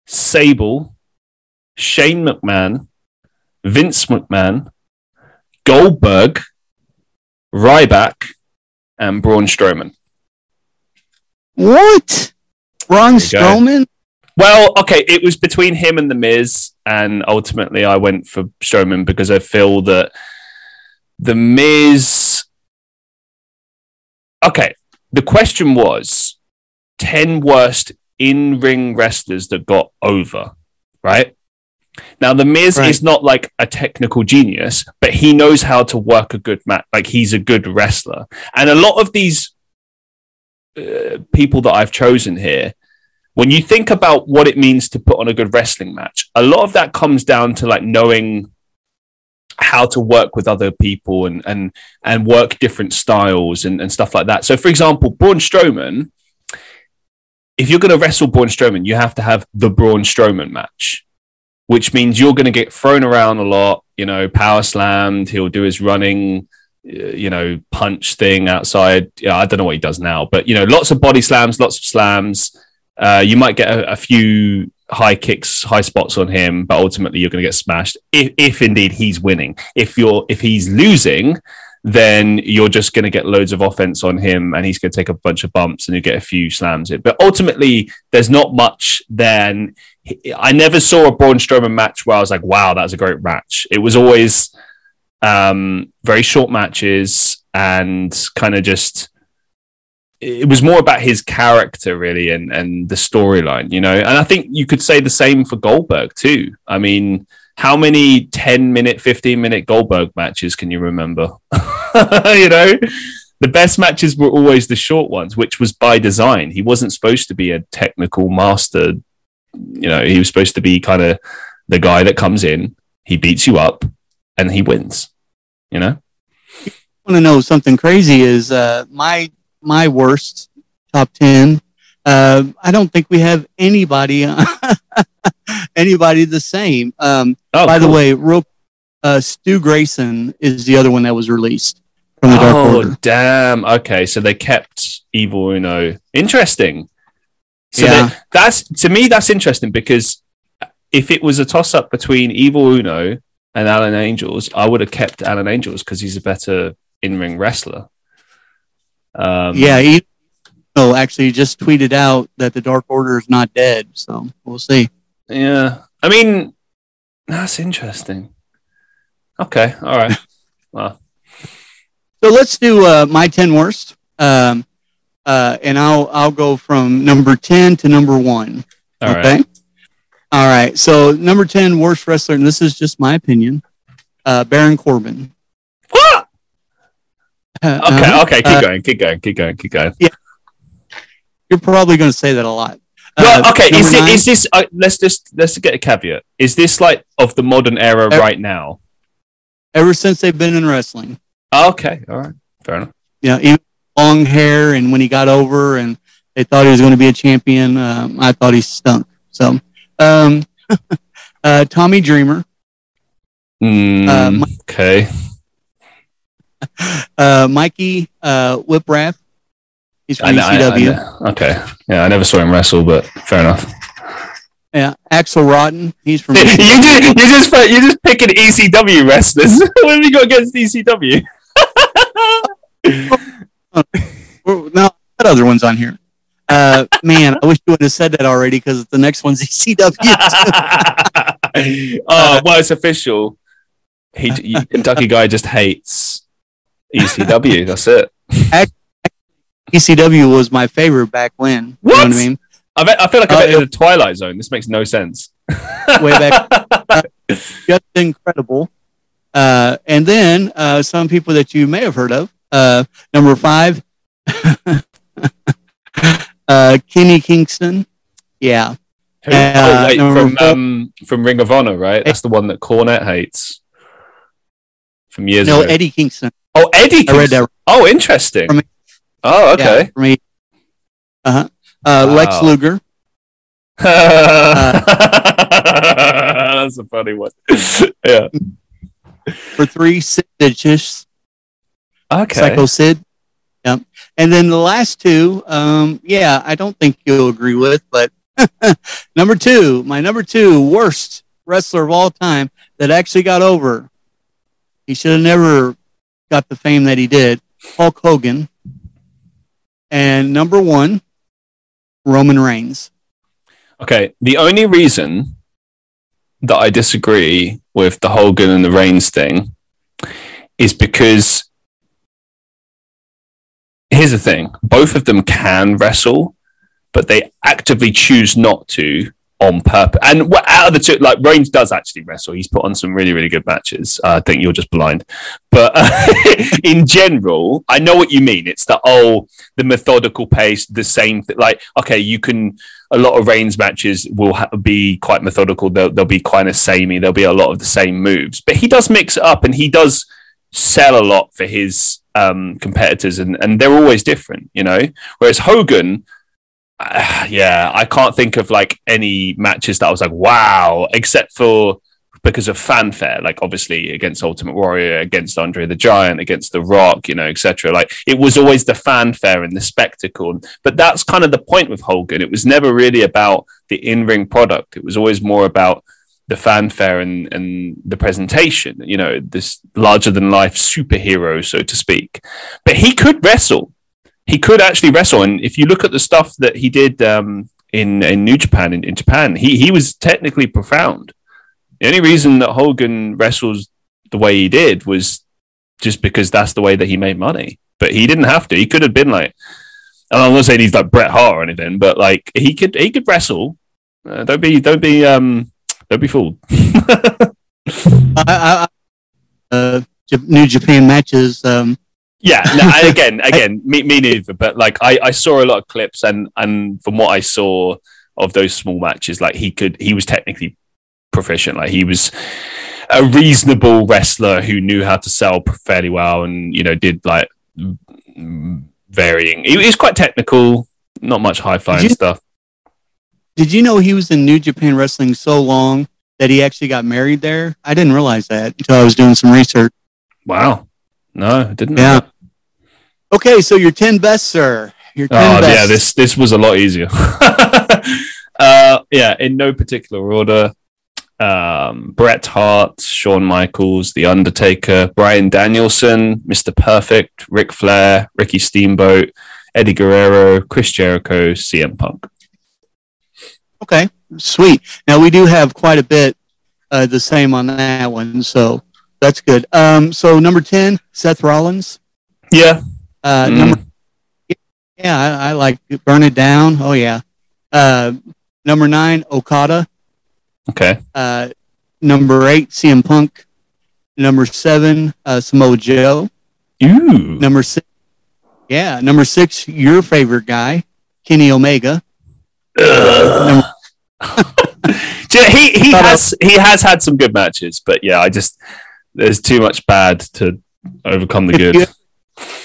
Sable, Shane McMahon, Vince McMahon, Goldberg, Ryback, and Braun Strowman. What? Braun Strowman? Well, okay, it was between him and The Miz, and ultimately I went for Strowman because I feel that The Miz. Okay, the question was 10 worst in ring wrestlers that got over, right? Now, The Miz right. is not like a technical genius, but he knows how to work a good match. Like, he's a good wrestler. And a lot of these uh, people that I've chosen here, when you think about what it means to put on a good wrestling match, a lot of that comes down to like knowing how to work with other people and and and work different styles and, and stuff like that. So, for example, Braun Strowman, if you're going to wrestle Braun Strowman, you have to have the Braun Strowman match which means you're going to get thrown around a lot, you know, power slammed. He'll do his running, uh, you know, punch thing outside. Yeah, I don't know what he does now, but, you know, lots of body slams, lots of slams. Uh, you might get a, a, few high kicks, high spots on him, but ultimately you're going to get smashed if, if indeed he's winning. If you're if he's losing, then you're just going to get loads of offense on him and he's going to take a bunch of bumps and you get a few slams it. But ultimately, there's not much then. I never saw a Braun Strowman match where I was like, wow, that was a great match. It was always um, very short matches and kind of just, it was more about his character really and, and the storyline, you know? And I think you could say the same for Goldberg too. I mean, how many 10 minute, 15 minute Goldberg matches can you remember? (laughs) you know, the best matches were always the short ones, which was by design. He wasn't supposed to be a technical master. You know, he was supposed to be kind of the guy that comes in, he beats you up, and he wins. You know. Want to know something crazy? Is uh, my my worst top ten? Uh, I don't think we have anybody (laughs) anybody the same. Um, oh, by cool. the way, real, uh, Stu Grayson is the other one that was released from the Dark oh, Order. damn. Okay, so they kept Evil Uno. Interesting. So yeah. that's to me that's interesting because if it was a toss up between Evil Uno and Alan Angels, I would have kept Alan Angels because he's a better in ring wrestler. Um, yeah, he oh, actually just tweeted out that the Dark Order is not dead, so we'll see. Yeah, I mean that's interesting. Okay, all right. (laughs) well, so let's do uh, my ten worst, um, uh, and I'll I'll go from number ten to number one. All okay. Right. All right. So number ten worst wrestler, and this is just my opinion. Uh, Baron Corbin. What? Uh, okay. Uh, okay. Keep uh, going. Keep going. Keep going. Keep going. Yeah. You're probably going to say that a lot. Well, okay. Is, it, is this? let's just let's get a caveat. Is this like of the modern era right now? Ever since they've been in wrestling. Okay, all right, fair enough. Yeah, even long hair, and when he got over, and they thought he was going to be a champion, um, I thought he stunk. So, um, (laughs) uh, Tommy Dreamer. Mm, uh, okay. (laughs) Uh, Mikey uh. He's from I ECW. I, I okay. Yeah, I never saw him wrestle, but fair enough. Yeah, Axel Rotten. He's from. (laughs) you just you just you just picking ECW wrestlers. (laughs) what have you got against ECW? no, got other ones on here. Uh, man, I wish you would have said that already because the next one's ECW. oh, well, it's official. He, Kentucky guy just hates ECW. That's it. ECW was my favorite back when. What? You know what I mean? I, bet, I feel like I'm uh, in a Twilight Zone. This makes no sense. (laughs) way back. (laughs) just incredible. Uh, and then uh, some people that you may have heard of. Uh, number five, (laughs) Uh, Kenny Kingston. Yeah. Who- Uh, oh, wait, number from um, from Ring of Honor, right? That's the one that Cornette hates from years No, ago. Eddie Kingston. oh, Eddie. I read Kingston. that. Oh, interesting. From- Oh, Yeah, okay. for me. Uh-huh. Uh Lex Wow. Luger. (laughs) That's a funny one. (laughs) yeah. For three, Sid Vicious. Okay. Psycho Sid. Yep. And then the last two, um, yeah, I don't think you'll agree with, but (laughs) number two, my number two worst wrestler of all time that actually got over. He should have never got the fame that he did. Hulk Hogan. And number one, Roman Reigns. Okay. The only reason that I disagree with the Hogan and the Reigns thing is because here's the thing both of them can wrestle, but they actively choose not to on purpose. And out of the two, like Reigns does actually wrestle. He's put on some really, really good matches. Uh, I think you're just blind. But uh, (laughs) in general, I know what you mean. It's the oh, the methodical pace, the same. Th- like, okay, you can. A lot of Reigns matches will ha- be quite methodical. They'll, they'll be kind of samey. There'll be a lot of the same moves, but he does mix it up, and he does sell a lot for his um, competitors, and, and they're always different, you know. Whereas Hogan, uh, (sighs) yeah, I can't think of like any matches that I was like, wow, except for because of fanfare, like obviously against Ultimate Warrior, against Andre the Giant, against The Rock, you know, etc. Like it was always the fanfare and the spectacle. But that's kind of the point with Hogan. It was never really about the in-ring product. It was always more about the fanfare and, and the presentation, you know, this larger than life superhero, so to speak. But he could wrestle. He could actually wrestle. And if you look at the stuff that he did um, in, in New Japan, in, in Japan, he, he was technically profound. The only reason that Hogan wrestles the way he did was just because that's the way that he made money. But he didn't have to. He could have been like, and I'm not saying he's like Bret Hart or anything, but like he could he could wrestle. Uh, don't be don't be um don't be fooled. (laughs) I, I, uh, New Japan matches. Um, Yeah, no, (laughs) again, again, me, me neither. But like, I, I saw a lot of clips, and and from what I saw of those small matches, like he could, he was technically proficient. Like he was a reasonable wrestler who knew how to sell fairly well, and you know, did like varying. He, he was quite technical, not much high flying you- stuff. did you know he was in New Japan Wrestling so long that he actually got married there? I didn't realize that until I was doing some research. Wow, no, I didn't. Yeah. Okay, so your 10 best, sir. Your 10 Oh best. yeah, this this was a lot easier. (laughs) uh, yeah, in no particular order. Um, Bret Hart, Shawn Michaels, The Undertaker, Bryan Danielson, Mr. Perfect, Ric Flair, Ricky Steamboat, Eddie Guerrero, Chris Jericho, CM Punk. Okay, sweet. Now we do have quite a bit uh, the same on that one, so that's good. Um, so number 10, Seth Rollins. Yeah, Uh, Mm. Number Yeah, I, I like. Burn It Down. Oh, yeah. Uh, number nine, Okada. okay. Uh, number eight, CM Punk. Number seven, uh, Samoa Joe. Ooh, Number six, yeah. Number six, your favorite guy, Kenny Omega. Ugh. Do you know, he he has he has had some good matches, but yeah, I just there's too much bad to overcome the If good. you-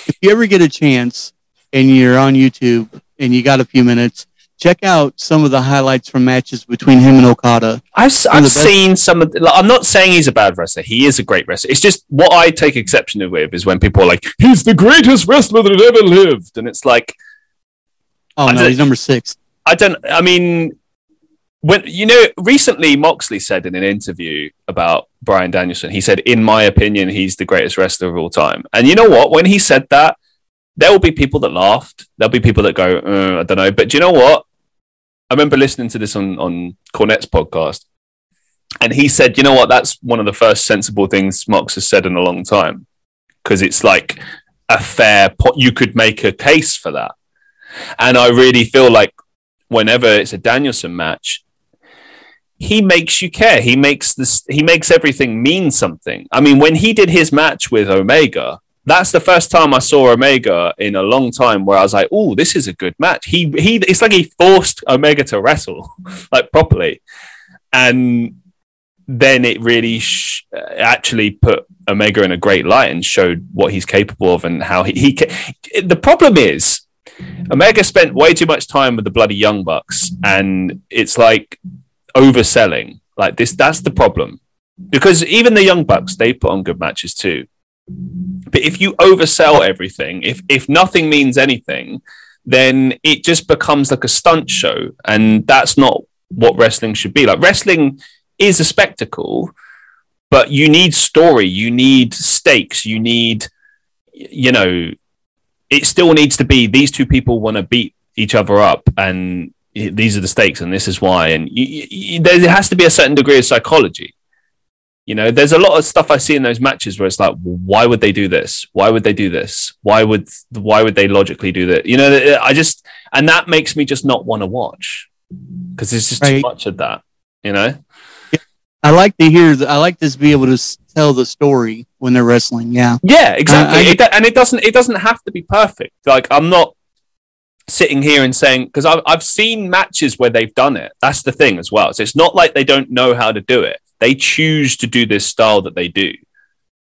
If you ever get a chance and you're on YouTube and you got a few minutes, check out some of the highlights from matches between him and Okada. I've, s- One of I've best- seen some of. The, like, I'm not saying he's a bad wrestler. He is a great wrestler. It's just what I take exception with is when people are like, "He's the greatest wrestler that ever lived," and it's like, Oh, I no, he's number six. I don't. I mean, when you know, recently Moxley said in an interview about Bryan Danielson, he said, "In my opinion, he's the greatest wrestler of all time." And you know what? When he said that, there will be people that laughed. There'll be people that go, uh, "I don't know," but do you know what? I remember listening to this on on Cornette's podcast, and he said, "You know what? That's one of the first sensible things Mox has said in a long time, because it's like a fair. Po- you could make a case for that." And I really feel like whenever it's a Danielson match, he makes you care. He makes this. He makes everything mean something. I mean, when he did his match with Omega, that's the first time I saw Omega in a long time where I was like, "Oh, this is a good match." He he, it's like he forced Omega to wrestle (laughs) like properly, and then it really sh- actually put Omega in a great light and showed what he's capable of and how he, he ca- the problem is Omega spent way too much time with the bloody Young Bucks and it's like overselling. Like this that's the problem. Because even the Young Bucks they put on good matches too. But if you oversell everything if if nothing means anything then it just becomes like a stunt show and that's not what wrestling should be. Like wrestling is a spectacle, but you need story, you need stakes, you need, you know, it still needs to be these two people want to beat each other up, and these are the stakes, and this is why. And you, you, there has to be a certain degree of psychology. You know, there's a lot of stuff I see in those matches where it's like, why would they do this? Why would they do this? Why would why would they logically do that? You know, I just and that makes me just not want to watch because there's just right. too much of that. You know. I like to hear. The, I like to be able to tell the story when they're wrestling. Yeah. Yeah, exactly. Uh, I, it, and it doesn't. It doesn't have to be perfect. Like I'm not sitting here and saying because I've I've seen matches where they've done it. That's the thing as well. So it's not like they don't know how to do it. They choose to do this style that they do,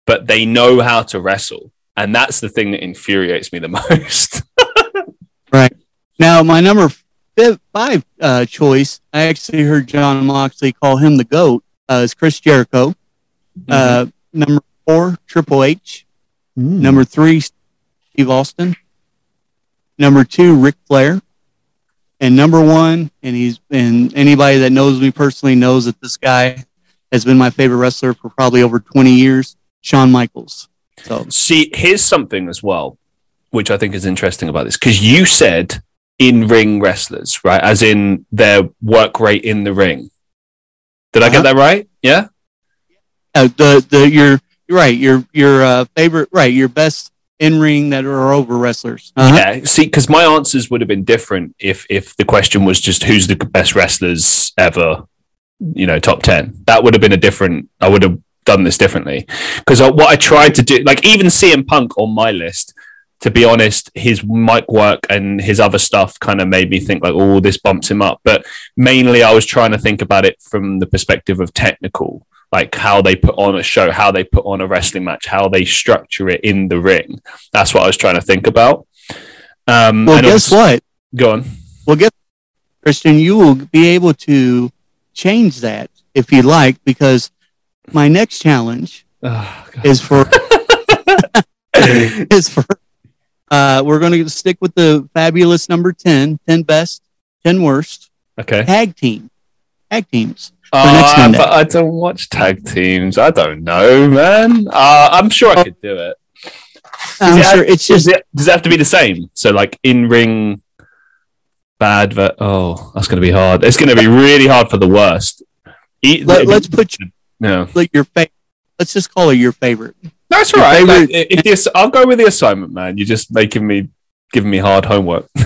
but they know how to wrestle, and that's the thing that infuriates me the (laughs) most. right now, my number five uh, choice. I actually heard Jon Moxley call him the goat uh, is Chris Jericho. Mm-hmm. Uh, number four, Triple H. Mm. Number three, Steve Austin. Number two, Ric Flair. And number one, and he's and anybody that knows me personally knows that this guy has been my favorite wrestler for probably over 20 years, Shawn Michaels. So see, here's something as well, which I think is interesting about this, because you said in ring wrestlers, right? As in their work rate in the ring. Did uh-huh. I get uh-huh. that right? Yeah. Uh, the the your right your your uh, favorite right your best in ring that are over wrestlers. Uh-huh. Yeah. See, because my answers would have been different if if the question was just who's the best wrestlers ever. You know, top ten. That would have been a different. I would have done this differently because what I tried to do, like even CM Punk on my list, to be honest, his mic work and his other stuff kind of made me think like, oh, this bumps him up. But mainly, I was trying to think about it from the perspective of technical, like how they put on a show, how they put on a wrestling match, how they structure it in the ring. That's what I was trying to think about. Um, well, guess what? Go on. Well, guess Christian, you will be able to change that if you like, because my next challenge oh, is for (laughs) is for uh, we're going to stick with the fabulous number 10, 10 best, 10 worst. Okay. Tag team. Tag teams. Uh, but I don't watch tag teams. I don't know, man. Uh, I'm sure I could do it. I'm sure have, it's just. Does it, does it have to be the same? So, like in ring, bad. Ver- oh, that's going to be hard. It's going to be really hard for the worst. Eat, Let, us put you, no. like your favorite. Let's just call it your favorite. That's all right. Like, if I'll go with the assignment, man. You're just making me giving me hard homework. (laughs)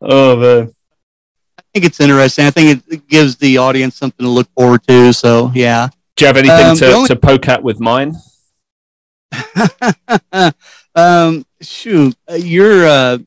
oh man. I think it's interesting. I think it gives the audience something to look forward to. So yeah. Do you have anything um, to, only... to poke at with mine? (laughs) um, shoot, uh, you're, uh,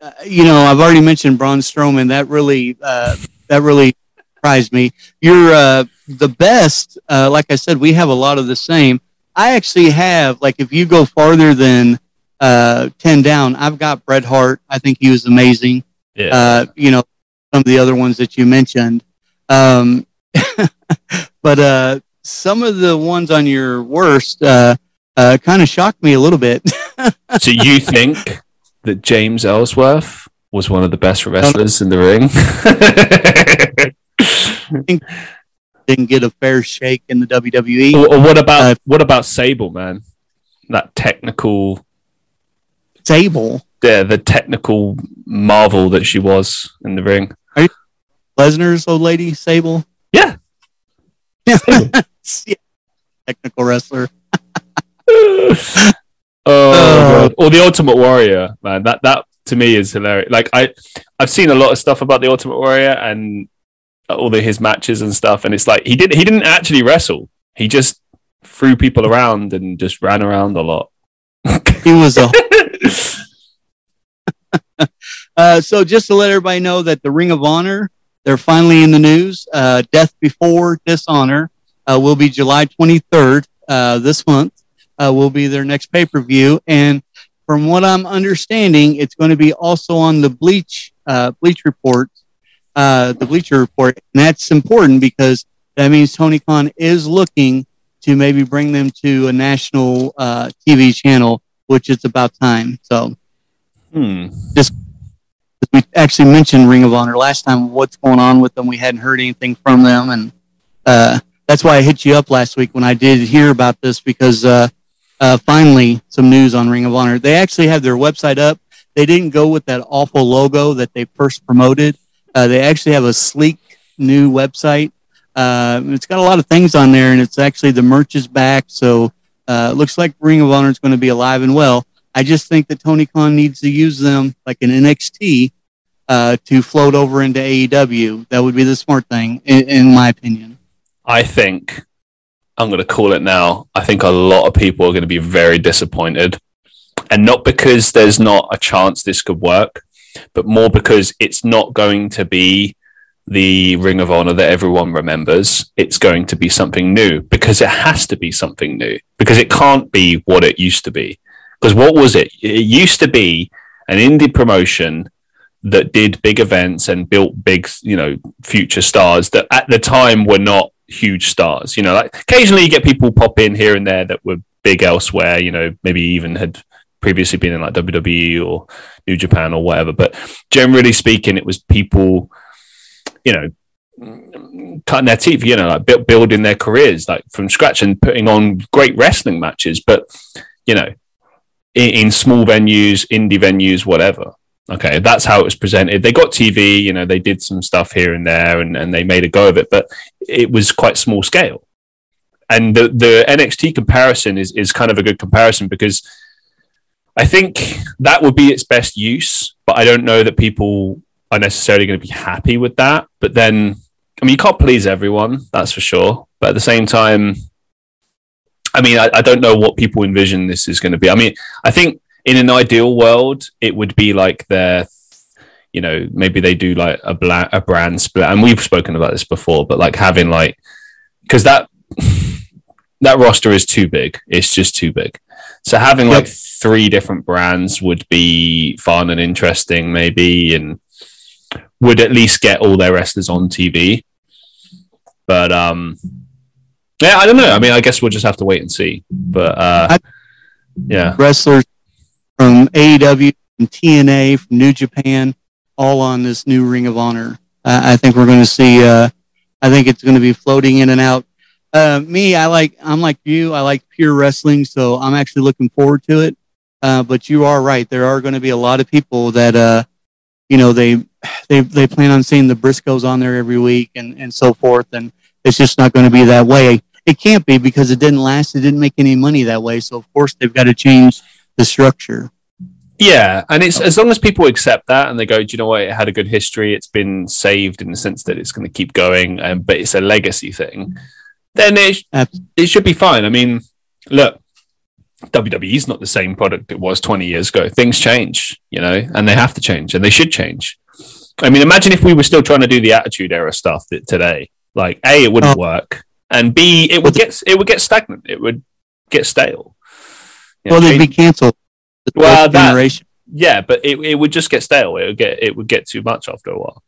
uh, you know, I've already mentioned Braun Strowman. That really, uh, that really surprised me. You're uh, the best. Uh, like I said, we have a lot of the same. I actually have like if you go farther than uh, ten down, I've got Bret Hart. I think he was amazing. Yeah. Uh, you know, some of the other ones that you mentioned. Um, (laughs) but uh, some of the ones on your worst uh, uh, kind of shocked me a little bit. (laughs) so you think that James Ellsworth was one of the best wrestlers in the ring? (laughs) didn't get a fair shake in the WWE. Or, or what about uh, what about Sable, man? That technical Sable. Yeah, the technical marvel that she was in the ring. Are you Lesnar's old lady, Sable? Yeah. yeah. (laughs) (laughs) Technical wrestler. (laughs) oh, uh, or the Ultimate Warrior, man. That that to me is hilarious. Like I, I've seen a lot of stuff about the Ultimate Warrior, and all the his matches and stuff, and it's like he did he didn't actually wrestle. He just threw people around and just ran around a lot. he was a. uh, so just to let everybody know that the Ring of Honor, they're finally in the news. Uh, Death Before Dishonor uh, will be July 23rd uh, this month. Uh, will be their next pay per view, and from what I'm understanding, it's going to be also on the Bleach uh, Bleach Report, the Bleacher Report, and that's important because that means Tony Khan is looking to maybe bring them to a national uh, TV channel, which is about time. So, hmm. just we actually mentioned Ring of Honor last time. What's going on with them? We hadn't heard anything from them, and uh, that's why I hit you up last week when I did hear about this because uh, uh, finally some news on Ring of Honor. They actually have their website up. They didn't go with that awful logo that they first promoted. Uh, they actually have a sleek new website uh, it's got a lot of things on there, and it's actually the merch is back. So uh, it looks like Ring of Honor is going to be alive and well. I just think that Tony Khan needs to use them like an NXT uh, to float over into AEW. That would be the smart thing, in, in my opinion. I think I'm going to call it now. I think a lot of people are going to be very disappointed. And not because there's not a chance this could work, but more because it's not going to be the Ring of Honor that everyone remembers. It's going to be something new because it has to be something new because it can't be what it used to be. Because what was it? It used to be an indie promotion that did big events and built big, you know, future stars that at the time were not huge stars. You know, like occasionally you get people pop in here and there that were big elsewhere, you know, maybe even had previously been in like WWE or New Japan or whatever. But generally speaking, it was people you know, cutting their teeth, you know, like building their careers like from scratch and putting on great wrestling matches. But you know, in, in, small venues, indie venues, whatever. Okay, that's how it was presented. They got TV, you know, they did some stuff here and there, and, and they made a go of it, but it was quite small scale. And the the NXT comparison is is kind of a good comparison because I think that would be its best use, but I don't know that people are necessarily going to be happy with that. But then, I mean, you can't please everyone, that's for sure. But at the same time, I mean, I, I don't know what people envision this is going to be. I mean, I think in an ideal world, it would be like their, you know, maybe they do like a, bla- a brand split. And we've spoken about this before, but like having like, because that, (laughs) that roster is too big. It's just too big. So having like three different brands would be fun and interesting, maybe. And would at least get all their wrestlers on TV. But um, yeah, I don't know. I mean, I guess we'll just have to wait and see. But uh, yeah, wrestlers from AEW, from TNA, from New Japan, all on this new Ring of Honor. Uh, I think we're going to see. Uh, I think it's going to be floating in and out. Uh, me, I like. I'm like you. I like pure wrestling, so I'm actually looking forward to it. Uh, but you are right. There are going to be a lot of people that, uh, you know, they they they plan on seeing the Briscoes on there every week and and so forth, and it's just not going to be that way. It can't be because it didn't last. It didn't make any money that way. So of course they've got to change the structure. Yeah, and it's as long as people accept that and they go, do you know what? It had a good history. It's been saved in the sense that it's going to keep going, um, but it's a legacy thing. Then it it should be fine. I mean, look, WWE is not the same product it was 20 years ago. Things change, you know, and they have to change and they should change. I mean, imagine if we were still trying to do the Attitude Era stuff today. Like, a, it wouldn't oh. work, and b, it would get it would get stagnant. It would get stale. You know, well, they'd be canceled. The well, that, generation. yeah, but it, it would just get stale. It would get it would get too much after a while.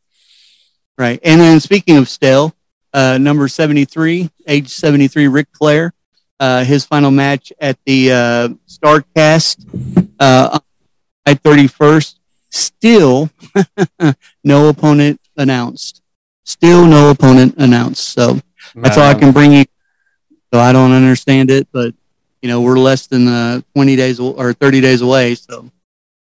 Right, and then speaking of stale, uh, number seventy three, age seventy three, Ric Flair, uh, his final match at the uh, Starrcast uh, at thirty first Still, (laughs) no opponent announced. Still, no opponent announced. So that's all I can bring you. So I don't understand it, but you know we're less than uh, 20 days or 30 days away. So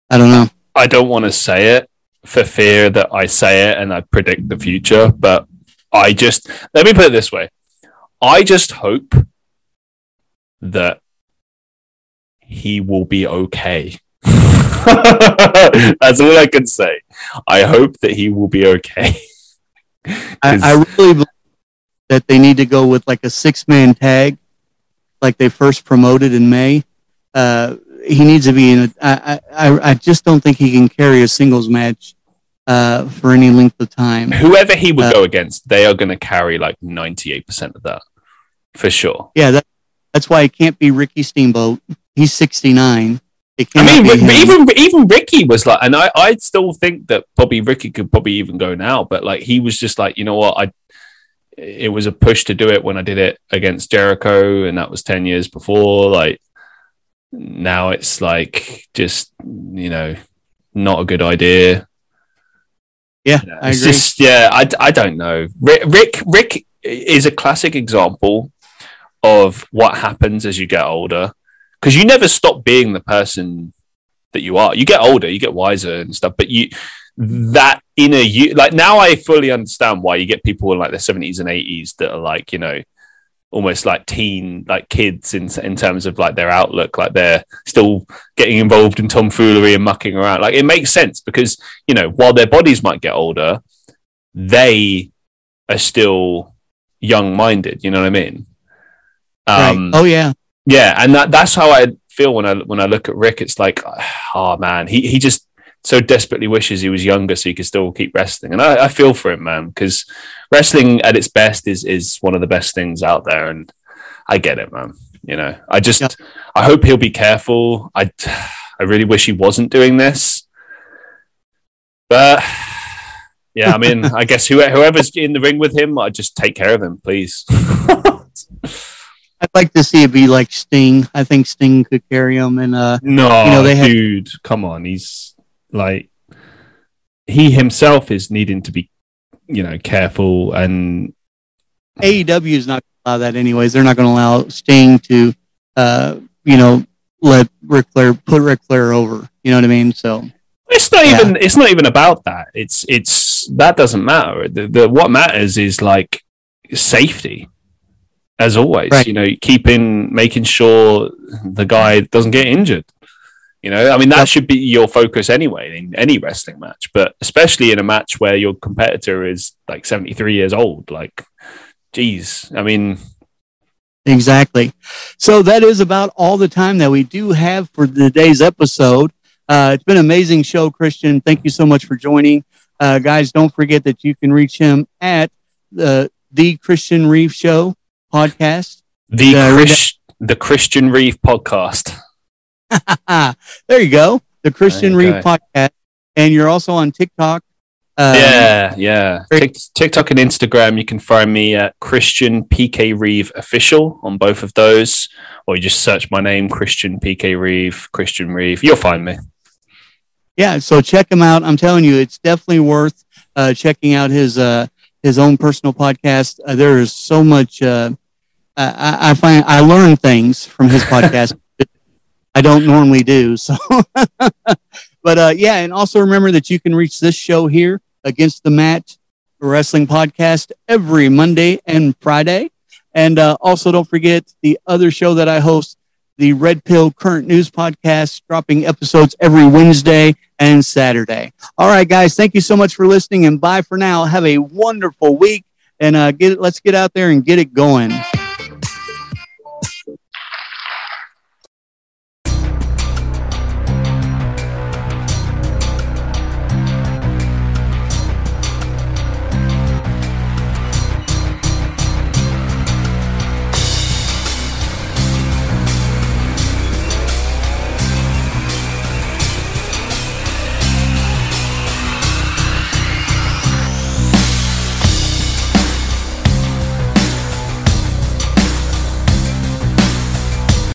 I don't know. I don't want to say it for fear that I say it and I predict the future, but I just let me put it this way: I just hope that he will be okay. (laughs) That's all I can say. I hope that he will be okay. I, I, really believe that they need to go with like a six man tag like they first promoted in May. Uh, he needs to be in a. I, I, I just don't think he can carry a singles match uh, for any length of time. Whoever he would uh, go against, they are going to carry like 98% of that for sure. Yeah, that, that's why it can't be Ricky Steamboat. He's 69. I mean, even even Ricky was like, and I I still think that Bobby Ricky could probably even go now, but like he was just like, you know what, I it was a push to do it when I did it against Jericho, and that was ten years before. Like now, it's like just you know not a good idea. Yeah, I agree. Just, yeah, I, I don't know. Ric, Ric Ric is a classic example of what happens as you get older because you never stop being the person that you are. You get older, you get wiser and stuff, but you that inner you like now I fully understand why you get people in like the 70s and 80s that are like, you know, almost like teen like kids in in terms of like their outlook like they're still getting involved in tomfoolery and mucking around. Like it makes sense because you know while their bodies might get older they are still young minded you know what i mean? Um right. oh yeah. Yeah and that that's how i feel when i when i look at rick it's like oh man he he just so desperately wishes he was younger so he could still keep wrestling. And I, I feel for him, man, because wrestling at its best is is one of the best things out there. And I get it, man. You know, I just yeah. I hope he'll be careful. I I really wish he wasn't doing this, but yeah, I mean, I guess whoever's in the ring with him, I just take care of him, please. (laughs) I'd like to see it be like Sting. I think Sting could carry him, and uh, no, you know, they dude, had... come on, he's like he himself is needing to be, you know, careful and AEW is not going to allow that anyways. They're not going to allow Sting to, uh, you know, let Ric Flair put Ric Flair over. You know what I mean? So it's not yeah. even it's not even about that. It's it's that doesn't matter. The, the what matters is like safety. As always, right. you know, keeping making sure the guy doesn't get injured. You know, I mean, that should be your focus anyway in any wrestling match, but especially in a match where your competitor is like 73 years old. Like, geez, I mean, Exactly. So that is about all the time that we do have for today's episode. Uh, it's been an amazing show, Christian. Thank you so much for joining. Uh, guys, don't forget that you can reach him at the the Christian Reeve Show podcast. The uh, Chris, the Christian Reeve podcast. There you go. The Christian Reeve podcast. And you're also on TikTok. Um, yeah, yeah. TikTok and Instagram, you can find me at Christian PK Reeve official on both of those, or you just search my name, Christian PK Reeve, Christian Reeve. You'll find me. Yeah, so check him out. I'm telling you, it's definitely worth uh, checking out his uh, his own personal podcast. Uh, there is so much. Uh, I, I find I learn things from his (laughs) podcast I don't normally do. So, (laughs) but uh, yeah, and also remember that you can reach this show here against the mat wrestling podcast every Monday and Friday. And uh, also don't forget the other show that I host, the Red Pill Current News Podcast, dropping episodes every Wednesday and Saturday. All right, guys, thank you so much for listening and bye for now. Have a wonderful week and uh, get let's get out there and get it going.